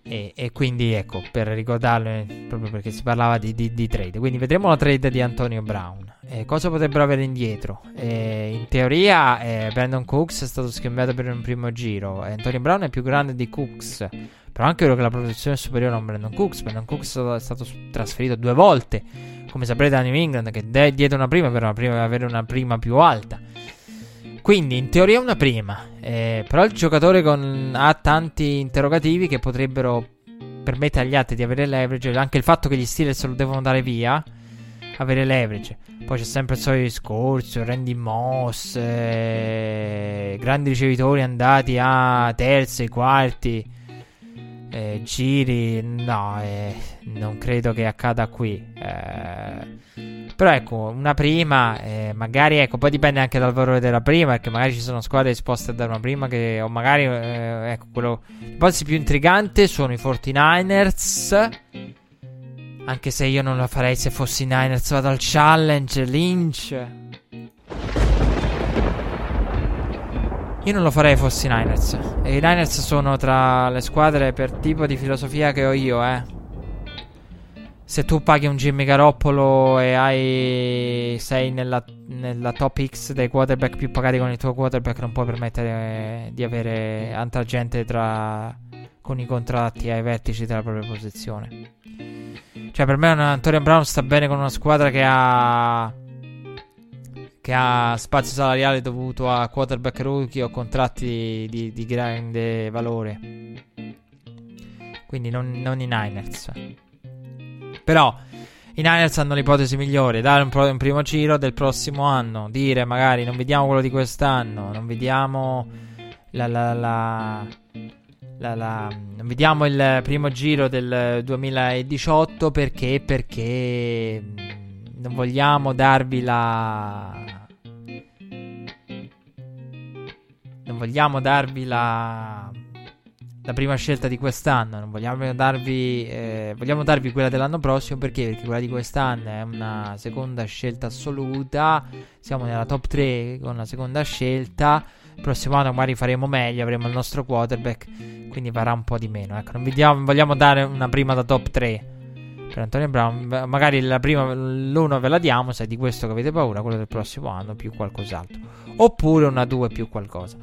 e, e, quindi ecco, per ricordarlo, eh, proprio perché si parlava di, di, di, trade. Quindi vedremo la trade di Antonio Brown. Eh, cosa potrebbero avere indietro? Eh, in teoria eh, Brandon Cooks è stato scambiato per un primo giro. Antonio Brown è più grande di Cooks. Però anche vero che la protezione è superiore a Brandon Cooks. Brandon Cooks è stato trasferito due volte. Come saprete da New England, che è dietro una prima per una prima, avere una prima più alta. Quindi in teoria una prima, eh, però il giocatore con, ha tanti interrogativi che potrebbero permettere agli altri di avere leverage. Anche il fatto che gli Steelers lo devono dare via, avere leverage. Poi c'è sempre il solito discorso, Randy Moss, eh, grandi ricevitori andati a terzi, quarti, eh, giri. No, eh, non credo che accada qui. Eh, però ecco, una prima, eh, magari ecco, poi dipende anche dal valore della prima, perché magari ci sono squadre disposte a dare una prima che, o magari, eh, ecco, quello... L'ipotesi più intrigante sono i 49ers, anche se io non lo farei se fossi Niners, vado al challenge, Lynch. Io non lo farei fossi Niners. E i Niners sono tra le squadre per tipo di filosofia che ho io, eh se tu paghi un Jimmy Garoppolo e hai, sei nella, nella, top X dei quarterback più pagati con il tuo quarterback, non puoi permettere di avere altra gente tra, con i contratti ai vertici della propria posizione. Cioè, per me Antonio Brown sta bene con una squadra che ha che ha spazio salariale dovuto a quarterback rookie o contratti di, di grande valore. Quindi non, non i Niners. Però i Niners hanno l'ipotesi migliore, dare un, pro- un, primo giro del prossimo anno, dire magari non vediamo quello di quest'anno, non vediamo la, la, la, la non vediamo il primo giro del 2018 perché perché non vogliamo darvi la vogliamo darvi la la prima scelta di quest'anno. Non vogliamo darvi, eh, vogliamo darvi quella dell'anno prossimo perché? Perché quella di quest'anno è una seconda scelta assoluta. Siamo nella top 3 con la seconda scelta. Il prossimo anno magari faremo meglio, avremo il nostro quarterback, quindi varrà un po' di meno. Ecco, non, vediamo, non vogliamo dare una prima da top 3 per Antonio Brown. Magari la prima, l'uno ve la diamo se è di questo che avete paura, quello del prossimo anno più qualcos'altro. Oppure una 2 più qualcosa.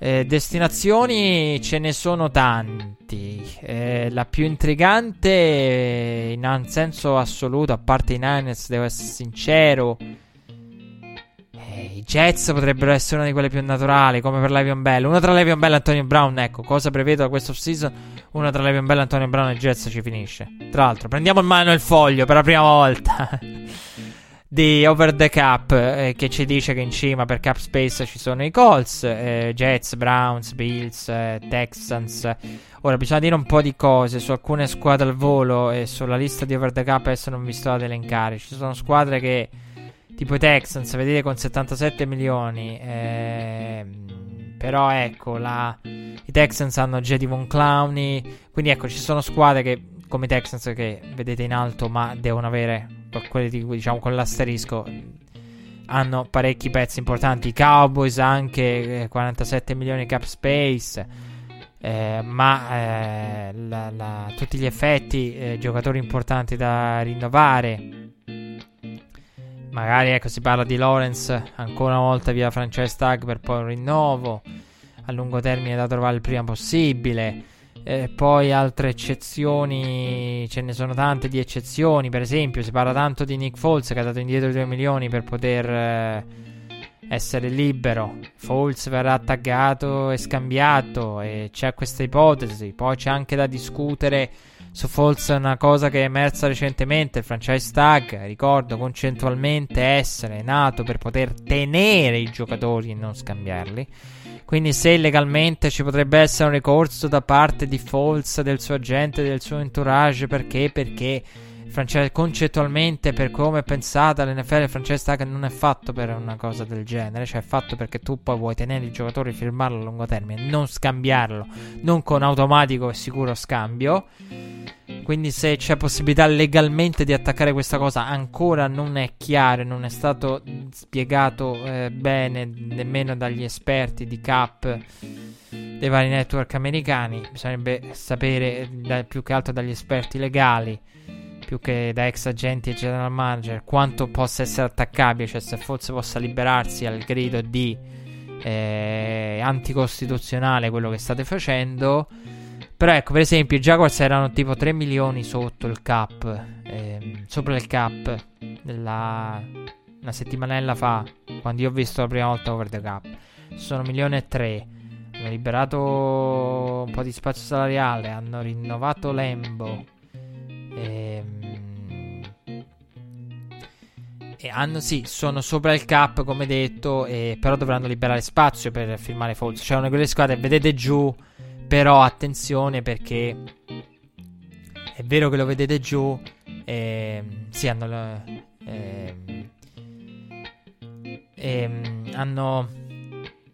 Eh, destinazioni ce ne sono tanti. Eh, la più intrigante, in senso assoluto, a parte i Niners, devo essere sincero. Eh, I Jets potrebbero essere una di quelle più naturali, come per Levion Bell. Una tra Levion Bell e Antonio Brown, ecco, cosa prevedo da questo off-season? Una tra Levion Bell, Antonio Brown e Jets ci finisce. Tra l'altro, prendiamo in mano il foglio per la prima volta. di Over the Cap eh, che ci dice che in cima per cap space ci sono i Colts, eh, Jets, Browns, Bills, eh, Texans. Ora bisogna dire un po' di cose su alcune squadre al volo e sulla lista di Over the Cap adesso non vi sto ad elencare. Ci sono squadre che tipo i Texans, vedete con 77 milioni. Ehm, però ecco, la I Texans hanno Jedi Von Clowney. Quindi ecco, ci sono squadre che, come i Texans che vedete in alto, ma devono avere di diciamo con l'asterisco. Hanno parecchi pezzi importanti. Cowboys anche 47 eh, milioni cap space. Eh, ma eh, la, la, tutti gli effetti, eh, giocatori importanti da rinnovare. Magari ecco si parla di Lawrence ancora una volta via franchise tag per poi un rinnovo a lungo termine da trovare il prima possibile. Eh, poi altre eccezioni, ce ne sono tante di eccezioni. Per esempio, si parla tanto di Nick Foles che ha dato indietro 2 milioni per poter eh, essere libero. Foles verrà taggato e scambiato e c'è questa ipotesi. Poi c'è anche da discutere su Foles una cosa che è emersa recentemente. Il franchise tag, ricordo, concettualmente essere nato per poter tenere i giocatori e non scambiarli. Quindi se legalmente ci potrebbe essere un ricorso da parte di Foles, del suo agente, del suo entourage, perché? Perché franchise, concettualmente per come è pensata l'NFL franchise tag non è fatto per una cosa del genere, cioè è fatto perché tu poi vuoi tenere il giocatore firmarlo a lungo termine, non scambiarlo, non con automatico e sicuro scambio. Quindi se c'è possibilità legalmente di attaccare questa cosa ancora non è chiaro, non è stato spiegato eh, bene nemmeno dagli esperti di CAP dei vari network americani. Bisognerebbe sapere da, più che altro dagli esperti legali più che da ex agenti e general manager, quanto possa essere attaccabile, cioè se forse possa liberarsi al grido di eh, anticostituzionale quello che state facendo. Però ecco, per esempio, i Jaguars erano tipo 3 milioni sotto il cap, ehm, sopra il cap, della, una settimanella fa, quando io ho visto la prima volta over the cap. Sono milioni e 3. Hanno liberato un po' di spazio salariale, hanno rinnovato Lembo. Ehm, e hanno, sì, sono sopra il cap, come detto, e, però dovranno liberare spazio per firmare Falls. Cioè, una di quelle squadre, vedete giù, però attenzione perché è vero che lo vedete giù, eh, sì, hanno, eh, eh, hanno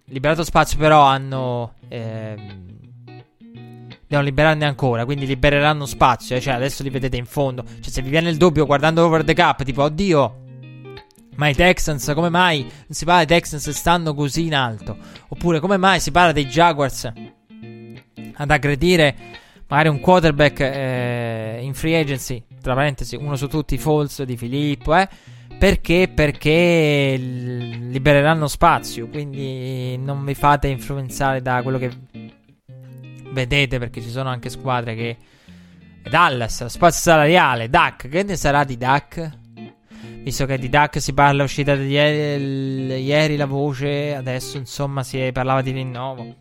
liberato spazio, però hanno ehm, devono liberarne ancora, quindi libereranno spazio, eh, cioè adesso li vedete in fondo. Cioè se vi viene il dubbio guardando over the cap, tipo oddio, ma i Texans, come mai non si parla dei Texans stanno così in alto? Oppure come mai si parla dei Jaguars ad aggredire magari un quarterback eh, in free agency, tra parentesi, uno su tutti, false di Filippo, eh? Perché? Perché libereranno spazio, quindi non vi fate influenzare da quello che vedete, perché ci sono anche squadre che... Dallas, spazio salariale, Duck, che ne sarà di Duck? Visto che di Duck si parla è uscita di ieri, ieri la voce, adesso insomma si parlava di rinnovo.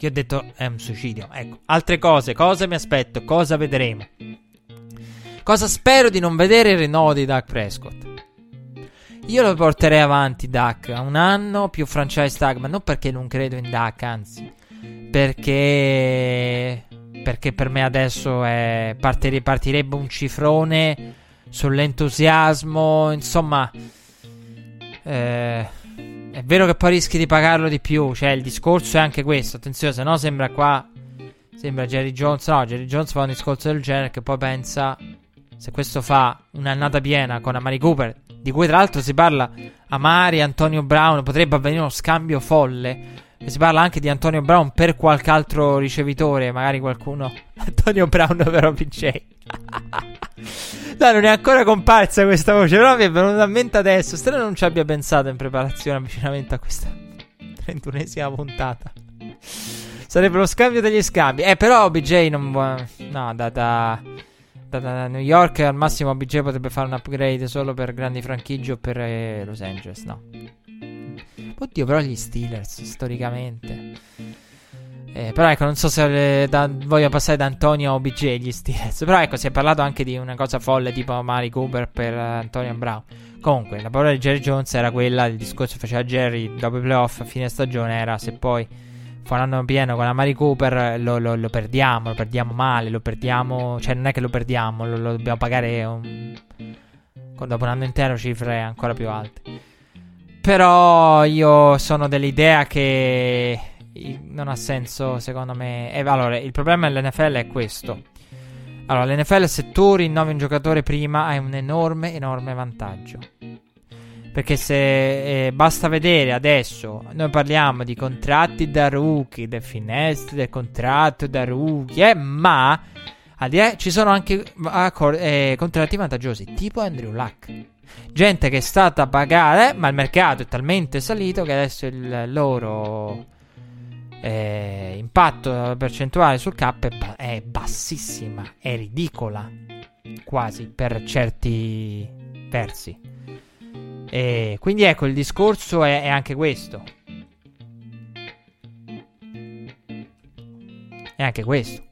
Che ho detto è un suicidio. Ecco, altre cose, cosa mi aspetto, cosa vedremo. Cosa spero di non vedere il rinnovo di Duck Prescott. Io lo porterei avanti Duck a un anno più franchise tag, ma non perché non credo in Duck, anzi, perché perché per me adesso è, partirebbe un cifrone sull'entusiasmo, insomma, eh, è vero che poi rischi di pagarlo di più, cioè il discorso è anche questo, attenzione, se no sembra qua, sembra Jerry Jones, no, Jerry Jones fa un discorso del genere che poi pensa, se questo fa un'annata piena con Amari Cooper, di cui tra l'altro si parla Amari, Antonio Brown, potrebbe avvenire uno scambio folle, si parla anche di Antonio Brown per qualche altro ricevitore, magari qualcuno. Antonio Brown però PJ. No, non è ancora comparsa questa voce, però mi è venuta a mente adesso. Strano non ci abbia pensato in preparazione avvicinamento a questa 31esima puntata. Sarebbe lo scambio degli scambi. Eh, però BJ non vuole... No, da, da, da, da, New York al massimo BJ potrebbe fare un upgrade solo per grandi franchigie o per eh, Los Angeles, no. Oddio, però gli Steelers, storicamente. Eh, però ecco, non so se da, voglio passare da Antonio a OBG gli Steelers. Però ecco, si è parlato anche di una cosa folle tipo Mari Cooper per uh, Antonio Brown. Comunque, la parola di Jerry Jones era quella, il discorso che faceva Jerry dopo i playoff a fine stagione era se poi faranno pieno con la Mari Cooper lo, lo, lo, perdiamo, lo perdiamo male, lo perdiamo... Cioè non è che lo perdiamo, lo, lo dobbiamo pagare un, dopo un anno intero cifre ancora più alte. Però io sono dell'idea che non ha senso, secondo me. Eh, allora, il problema dell'NFL è questo. Allora, l'NFL se tu rinnovi un giocatore prima hai un enorme, enorme vantaggio. Perché se eh, basta vedere adesso, noi parliamo di contratti da rookie, del finestre del contratto da rookie, eh, ma eh, ci sono anche eh, contratti vantaggiosi, tipo Andrew Luck. Gente che è stata pagata, eh, ma il mercato è talmente salito che adesso il loro eh, impatto percentuale sul cap è, è bassissima, è ridicola quasi per certi versi. E quindi ecco, il discorso è, è anche questo. È anche questo.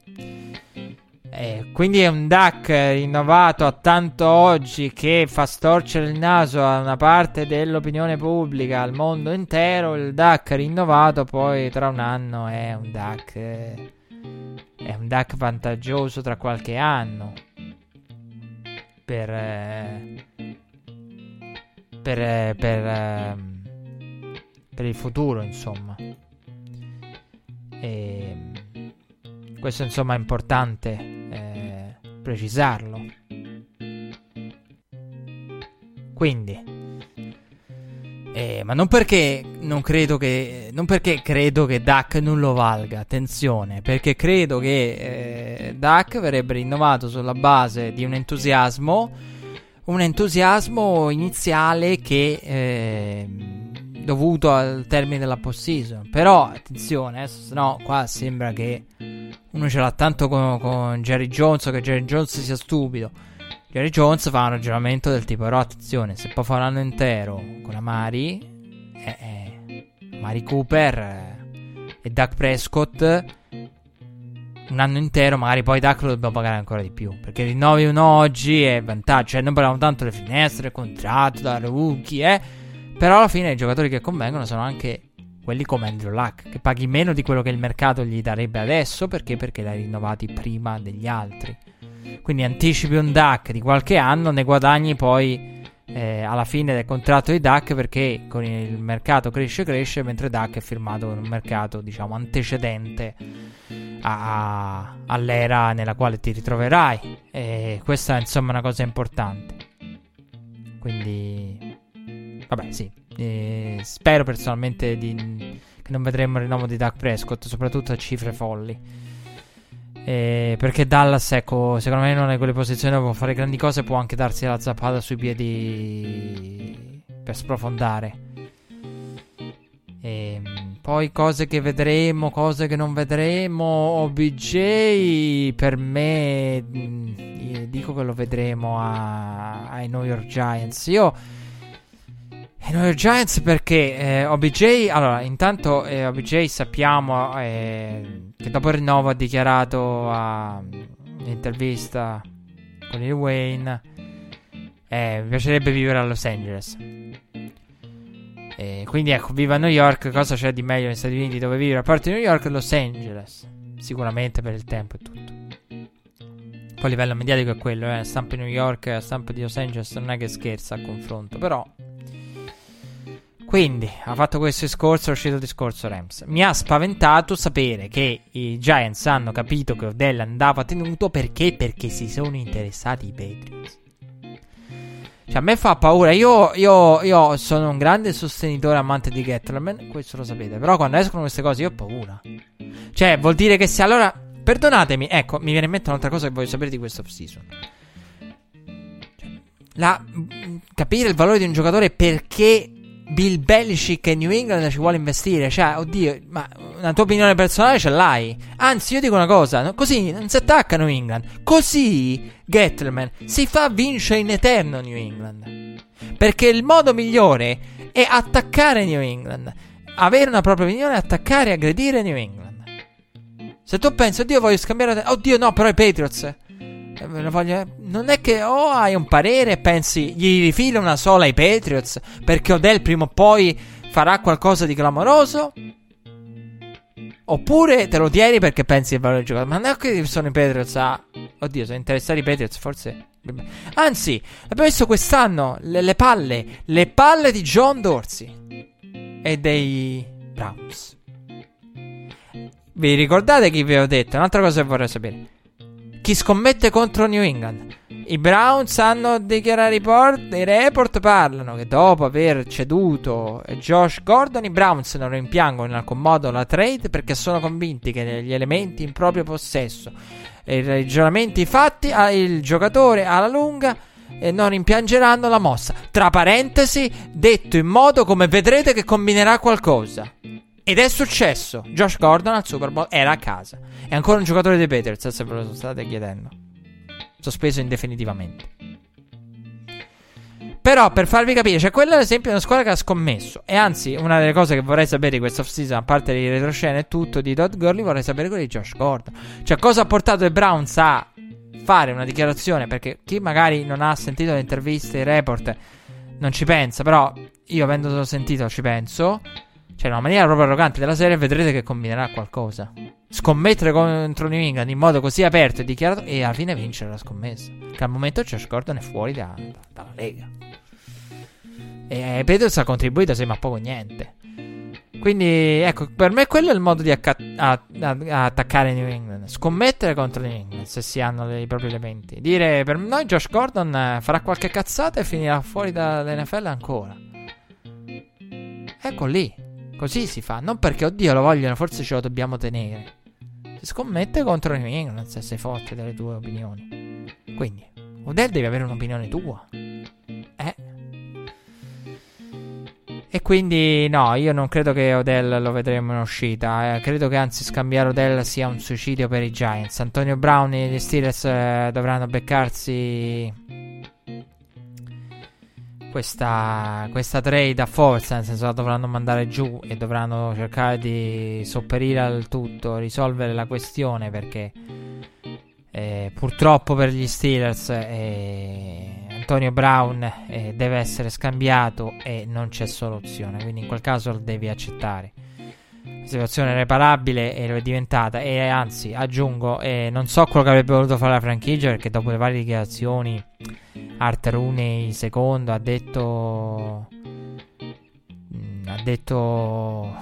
Eh, quindi è un DAC rinnovato a tanto oggi che fa storcere il naso a una parte dell'opinione pubblica, al mondo intero. Il DAC rinnovato poi tra un anno è un DAC. Eh, è un DAC vantaggioso tra qualche anno. Per. Eh, per, eh, per, ehm, per il futuro, insomma. E questo, insomma, è importante eh, precisarlo. Quindi, eh, ma non perché non credo che. Non perché credo che DAC non lo valga, attenzione, perché credo che eh, DAC verrebbe rinnovato sulla base di un entusiasmo un entusiasmo iniziale che eh, dovuto al termine della post-season. Però attenzione, eh, se no qua sembra che uno ce l'ha tanto con, con Jerry Jones che Jerry Jones sia stupido. Jerry Jones fa un ragionamento del tipo: però attenzione, se poi fa un anno intero con Amari, eh, eh, Mari Cooper eh, e Doug Prescott un anno intero, magari poi Duck lo dobbiamo pagare ancora di più. Perché rinnovi uno oggi è vantaggio. Cioè, non parliamo tanto delle finestre, contratto, da rookie, eh. Però alla fine i giocatori che convengono sono anche quelli come Andrew Luck, che paghi meno di quello che il mercato gli darebbe adesso. Perché? Perché l'hai rinnovati prima degli altri. Quindi anticipi un DAC di qualche anno, ne guadagni poi eh, alla fine del contratto di DAC perché con il mercato cresce cresce mentre DAC è firmato con un mercato diciamo antecedente a, a, all'era nella quale ti ritroverai e questa è insomma una cosa importante quindi vabbè sì eh, spero personalmente di, che non vedremo il rinnovo di Doug Prescott soprattutto a cifre folli eh, perché Dallas, ecco, secondo me non è quelle posizioni dove può fare grandi cose, può anche darsi la zappata sui piedi per sprofondare. E, ehm, poi cose che vedremo, cose che non vedremo. OBJ per me mm, dico che lo vedremo a, ai New York Giants. Io i New York Giants perché eh, OBJ, allora intanto eh, OBJ sappiamo eh, che dopo il rinnovo ha dichiarato a un'intervista con il Wayne eh, mi piacerebbe vivere a Los Angeles. E quindi ecco, viva New York, cosa c'è di meglio negli Stati Uniti dove vivere? A parte New York, Los Angeles. Sicuramente per il tempo e tutto. Poi a livello mediatico è quello, eh. Stampa di New York, stampa di Los Angeles non è che scherza a confronto, però quindi, ha fatto questo discorso, è uscito il discorso Rams. Mi ha spaventato sapere che i Giants hanno capito che Odell andava tenuto perché? Perché si sono interessati i Patriots. Cioè, a me fa paura. Io, io, io sono un grande sostenitore amante di Gettleman, questo lo sapete. Però quando escono queste cose io ho paura. Cioè, vuol dire che se allora... Perdonatemi, ecco, mi viene in mente un'altra cosa che voglio sapere di questa off-season. La, capire il valore di un giocatore perché Bill Belichick e New England ci vuole investire. Cioè, oddio, ma una tua opinione personale ce l'hai. Anzi, io dico una cosa: no? così non si attacca New England. Così, Gettleman, si fa vincere in eterno New England. Perché il modo migliore è attaccare New England. Avere una propria opinione, attaccare e aggredire New England. Se tu pensi, oddio, voglio scambiare. Oddio, no, però i Patriots. Eh, voglio... Non è che o oh, hai un parere e pensi gli rifila una sola ai Patriots perché Odell prima o poi farà qualcosa di clamoroso? Oppure te lo tieni perché pensi che valore giocare. Ma non è che sono i Patriots a. Oddio, sono interessati i Patriots, forse. Anzi, abbiamo visto quest'anno le, le palle. Le palle di John Dorsey e dei Browns. Vi ricordate chi vi ho detto? Un'altra cosa che vorrei sapere. Chi scommette contro New England? I Browns hanno dichiarato report, i report parlano che dopo aver ceduto Josh Gordon i Browns non rimpiangono in alcun modo la trade perché sono convinti che gli elementi in proprio possesso e i ragionamenti fatti il giocatore alla lunga e non rimpiangeranno la mossa. Tra parentesi, detto in modo come vedrete che combinerà qualcosa. Ed è successo. Josh Gordon al Super Bowl era a casa. È ancora un giocatore dei Patriots, se ve lo state chiedendo sospeso indefinitivamente. Però per farvi capire, cioè quella ad esempio è una squadra che ha scommesso. E anzi, una delle cose che vorrei sapere di questa off-season, a parte di retroscena e tutto di Todd Gurley, vorrei sapere quello di Josh Gordon. Cioè, cosa ha portato i Browns a fare una dichiarazione? Perché chi magari non ha sentito le interviste, i report, non ci pensa. Però io avendolo sentito ci penso. Cioè, in una maniera proprio arrogante della serie, vedrete che combinerà qualcosa scommettere contro New England in modo così aperto e dichiarato e alla fine vincere la scommessa. Che al momento Josh Gordon è fuori da, da, dalla Lega. E Peters ha contribuito sembra poco niente. Quindi, ecco, per me quello è il modo di acca- a- a- attaccare New England. Scommettere contro New England se si hanno i propri elementi. Dire per noi Josh Gordon eh, farà qualche cazzata e finirà fuori dall'NFL ancora. Ecco lì. Così si fa. Non perché, oddio, lo vogliono, forse ce lo dobbiamo tenere. Si scommette contro di me, non sei forte delle tue opinioni. Quindi, Odell devi avere un'opinione tua. Eh? E quindi no, io non credo che Odell lo vedremo in uscita. Eh, credo che anzi scambiare Odell sia un suicidio per i Giants. Antonio Brown e gli Steelers eh, dovranno beccarsi questa, questa trade a forza, nel senso la dovranno mandare giù e dovranno cercare di sopperire al tutto, risolvere la questione perché eh, purtroppo per gli Steelers eh, Antonio Brown eh, deve essere scambiato e non c'è soluzione, quindi in quel caso lo devi accettare. La situazione è reparabile e lo è diventata e anzi aggiungo eh, non so quello che avrebbe voluto fare la franchigia perché dopo le varie dichiarazioni Art Rooney secondo ha detto mm, ha detto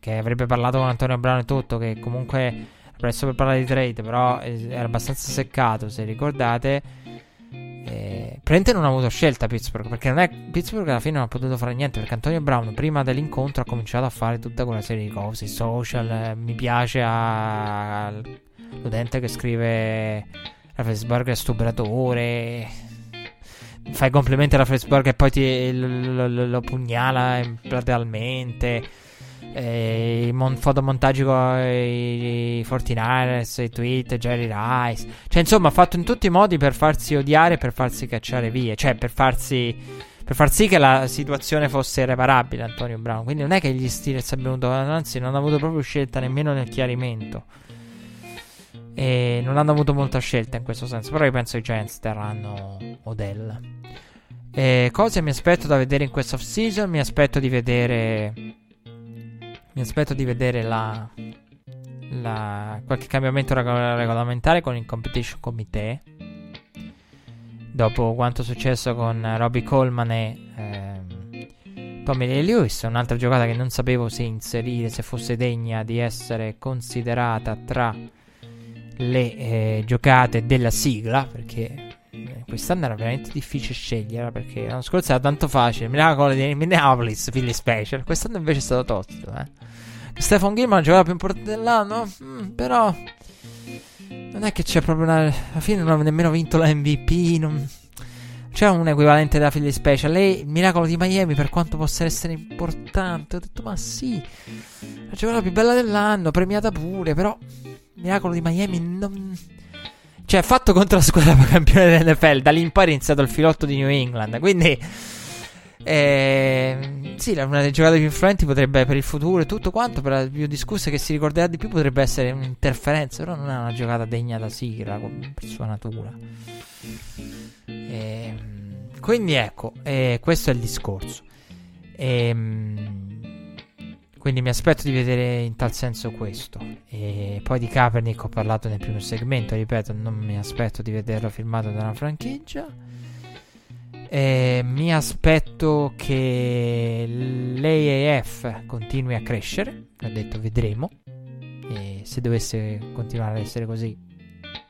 che avrebbe parlato con Antonio Brown e tutto che comunque presto per parlare di trade però era abbastanza seccato se ricordate. Eh, Prente non ha avuto scelta Pittsburgh perché non è Pittsburgh alla fine non ha potuto fare niente perché Antonio Brown prima dell'incontro ha cominciato a fare tutta quella serie di cose social eh, mi piace all'utente che scrive Raffensburg è stupratore fai complimenti alla Fresburg e poi ti, lo, lo, lo pugnala platealmente. Eh, I mon- fotomontaggi con i, i 49ers, i tweet, Jerry Rice. Cioè, insomma, ha fatto in tutti i modi per farsi odiare, per farsi cacciare via. Cioè, per farsi. Per far sì che la situazione fosse irreparabile, Antonio Brown. Quindi non è che gli Steelers abbiano avuto. Anzi, non hanno avuto proprio scelta nemmeno nel chiarimento. E non hanno avuto molta scelta in questo senso. Però io penso che i Giants terranno Odell. E cosa mi aspetto da vedere in questa off season? Mi aspetto di vedere. Mi aspetto di vedere la. la qualche cambiamento regolamentare con il Competition Committee. Dopo quanto è successo con Robbie Coleman e. Eh, Tommy Lee Lewis, un'altra giocata che non sapevo se inserire, se fosse degna di essere considerata tra le eh, giocate della sigla, perché eh, quest'anno era veramente difficile scegliere perché l'anno scorso era tanto facile. Miracolo di Minneapolis, Philly Special. Quest'anno invece è stato tosto. Eh. Stefan Gilman giocava più importante dell'anno, mm, però non è che c'è proprio una. Alla fine non ha nemmeno vinto la MVP. Non c'è un equivalente della Philly Special. Lei, il miracolo di Miami, per quanto possa essere importante, ho detto, ma sì, la giocata più bella dell'anno, premiata pure, però miracolo di Miami non cioè, fatto contro la squadra campione dell'NFL. Da lì in poi è iniziato il filotto di New England. Quindi. Eh, sì, una delle giocate più influenti potrebbe per il futuro e tutto quanto, per le più discusse che si ricorderà di più, potrebbe essere un'interferenza, però non è una giocata degna da sigla per sua natura. Eh, quindi ecco, eh, questo è il discorso. Ehm quindi mi aspetto di vedere in tal senso questo. E poi di Kaepernick ho parlato nel primo segmento, ripeto, non mi aspetto di vederlo firmato da una franchigia. E mi aspetto che l'AAF continui a crescere, ho detto vedremo. e se dovesse continuare ad essere così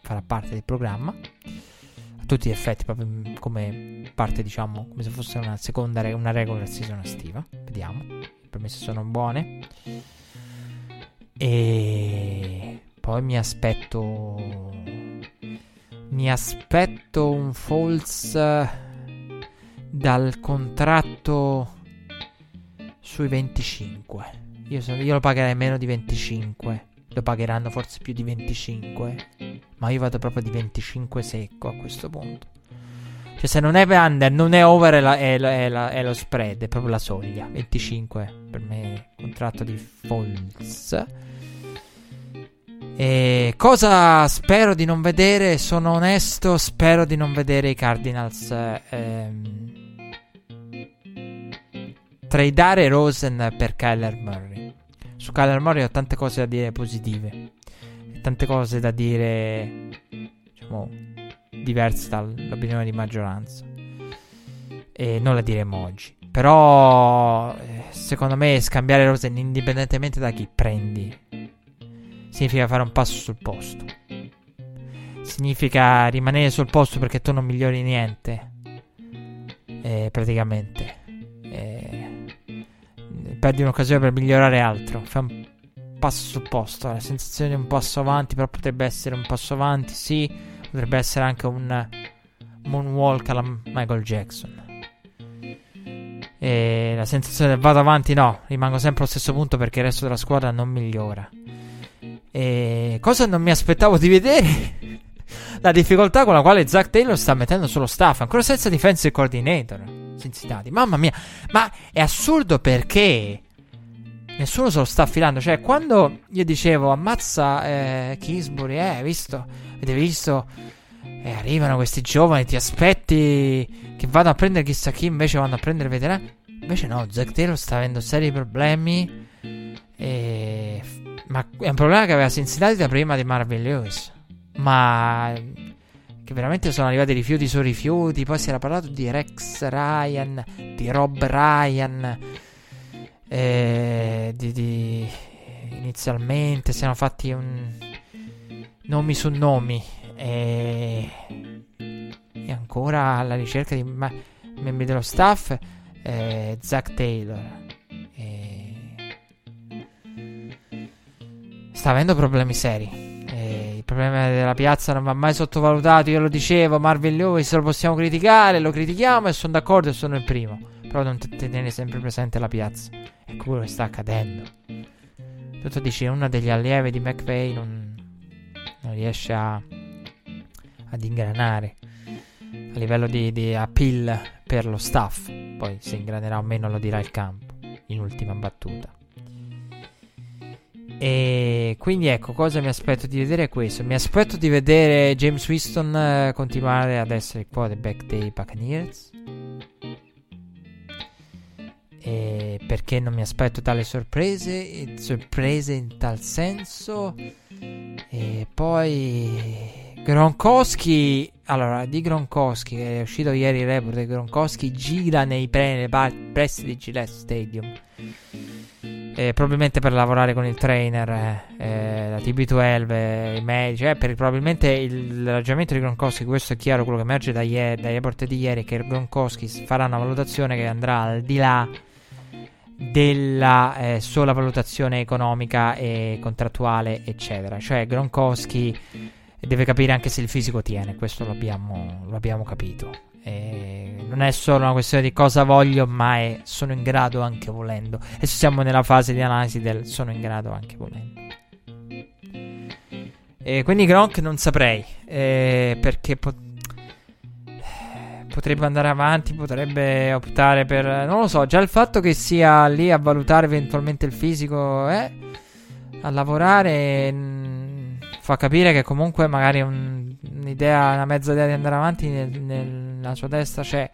farà parte del programma a tutti gli effetti proprio come parte diciamo come se fosse una seconda re- una regular season estiva vediamo premesse sono buone e poi mi aspetto mi aspetto un false dal contratto sui 25 io, so, io lo pagherei meno di 25 lo pagheranno forse più di 25. Ma io vado proprio di 25 secco a questo punto. Cioè, se non è under, non è over, è, la, è, la, è, la, è lo spread, è proprio la soglia. 25 per me, contratto di false. E cosa spero di non vedere? Sono onesto, spero di non vedere i Cardinals ehm, tradare Rosen per Kyler Murray. Su Kyler Murray ho tante cose da dire positive. Tante cose da dire, diciamo, diverse dall'opinione di maggioranza. E non la diremo oggi. Però, eh, secondo me, scambiare Rosen indipendentemente da chi prendi significa fare un passo sul posto. Significa rimanere sul posto perché tu non migliori niente. Eh, praticamente. Eh, perdi un'occasione per migliorare altro. Fai un passo sul posto. La sensazione di un passo avanti, però potrebbe essere un passo avanti, sì. Potrebbe essere anche un moonwalk alla Michael Jackson. E la sensazione del vado avanti, no. Rimango sempre allo stesso punto perché il resto della squadra non migliora. E cosa non mi aspettavo di vedere? la difficoltà con la quale Zack Taylor sta mettendo sullo staff, ancora senza defensive coordinator. Cincinnati. Mamma mia, ma è assurdo perché nessuno se lo sta affilando. Cioè, quando io dicevo ammazza eh, Kingsbury, eh, visto? Avete visto? Eh, arrivano questi giovani, ti aspetti che vadano a prendere chissà chi, invece vanno a prendere veterani. Invece no, Zack Taylor sta avendo seri problemi. E... Ma è un problema che aveva Cincinnati da prima di Marvin Lewis. Ma che veramente sono arrivati rifiuti su rifiuti. Poi si era parlato di Rex Ryan, di Rob Ryan. Eh, di, di, inizialmente si erano fatti un, nomi su nomi. E, e ancora alla ricerca di ma, membri dello staff. Eh, Zack Taylor. E, sta avendo problemi seri problema della piazza non va mai sottovalutato. Io lo dicevo, Marvin Lewis lo possiamo criticare, lo critichiamo e sono d'accordo e sono il primo. Però non tenere sempre presente la piazza. Ecco quello che sta accadendo. Tutto dice, uno degli allievi di McVeigh non, non riesce a, ad ingranare a livello di, di appeal per lo staff. Poi se ingranerà o meno lo dirà il campo in ultima battuta. E quindi ecco, cosa mi aspetto di vedere è questo. Mi aspetto di vedere James Winston eh, continuare ad essere il quarterback dei Buccaneers. E perché non mi aspetto tale sorprese? Sorprese in tal senso. E poi Gronkowski. Allora, di Gronkowski, è uscito ieri il report che Gronkowski gira nei pre- pressi di Gillette Stadium eh, probabilmente per lavorare con il trainer, eh, eh la TB12, eh, i medici, eh, per, probabilmente il ragionamento di Gronkowski, questo è chiaro, quello che emerge da dai report di ieri, che Gronkowski farà una valutazione che andrà al di là della eh, sola valutazione economica e contrattuale, eccetera. Cioè Gronkowski deve capire anche se il fisico tiene, questo lo abbiamo, lo abbiamo capito. E non è solo una questione di cosa voglio, ma è sono in grado anche volendo. E siamo nella fase di analisi del sono in grado anche volendo. E quindi Gronk non saprei, eh, perché po- potrebbe andare avanti, potrebbe optare per... Non lo so, già il fatto che sia lì a valutare eventualmente il fisico, eh, a lavorare... Mh, fa capire che comunque magari un, un'idea, una mezza idea di andare avanti nel, nella sua testa c'è.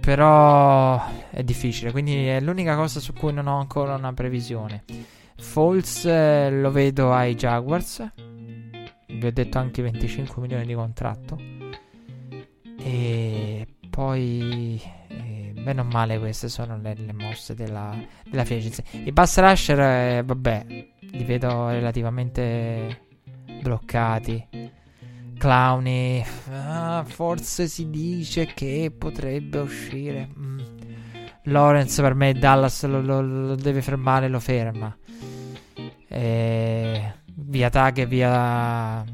Però è difficile, quindi è l'unica cosa su cui non ho ancora una previsione. False eh, lo vedo ai Jaguars. Vi ho detto anche 25 milioni di contratto. E poi eh, bene o male queste sono le, le mosse della, della agency. I pass rusher, eh, vabbè, li vedo relativamente bloccati. Clowny, ah, forse si dice che potrebbe uscire. Mm. Lawrence per me Dallas lo, lo, lo deve fermare, lo ferma. E via tag e via,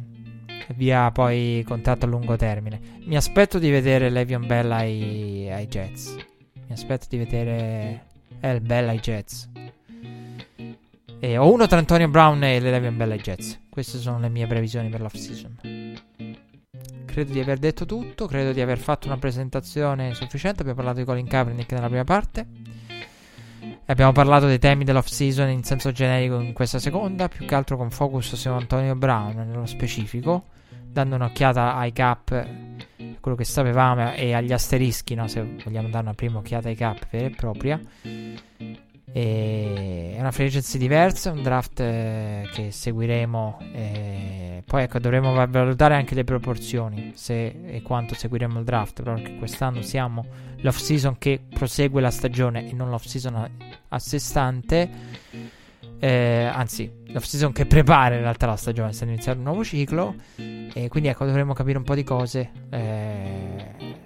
via poi contratto a lungo termine. Mi aspetto di vedere Levion Bell ai, ai Jets. Mi aspetto di vedere El Bell ai Jets. E ho uno tra Antonio Brown e Levion Bell ai Jets. Queste sono le mie previsioni per l'off season. Credo di aver detto tutto, credo di aver fatto una presentazione sufficiente. Abbiamo parlato di Colin Kaepernick nella prima parte. Abbiamo parlato dei temi dell'off season in senso generico in questa seconda, più che altro con focus su Antonio Brown nello specifico, dando un'occhiata ai cap, quello che sapevamo e agli asterischi, no? se vogliamo dare una prima occhiata ai cap vera e propria. E è una free agency diversa, un draft eh, che seguiremo. Eh, poi ecco, dovremo valutare anche le proporzioni se e quanto seguiremo il draft. Perché quest'anno siamo l'off season che prosegue la stagione e non l'off season a, a sé stante. Eh, anzi, l'off season che prepara in realtà la stagione, sta iniziando un nuovo ciclo. E quindi ecco, dovremo capire un po' di cose. Eh,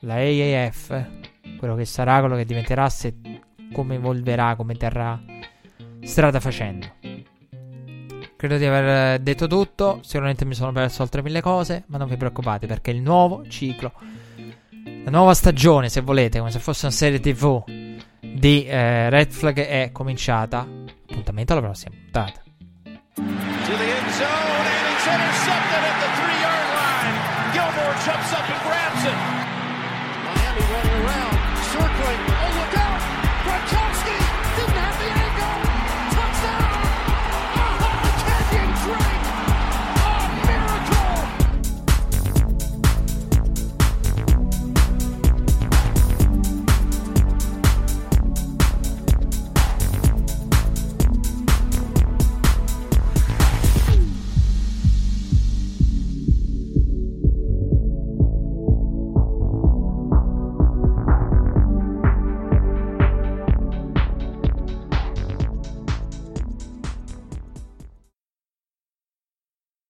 la AAF, quello che sarà, quello che diventerà se come evolverà, come terrà strada facendo. Credo di aver detto tutto, sicuramente mi sono perso altre mille cose, ma non vi preoccupate perché il nuovo ciclo, la nuova stagione, se volete, come se fosse una serie TV di eh, Red Flag è cominciata. Appuntamento alla prossima puntata. To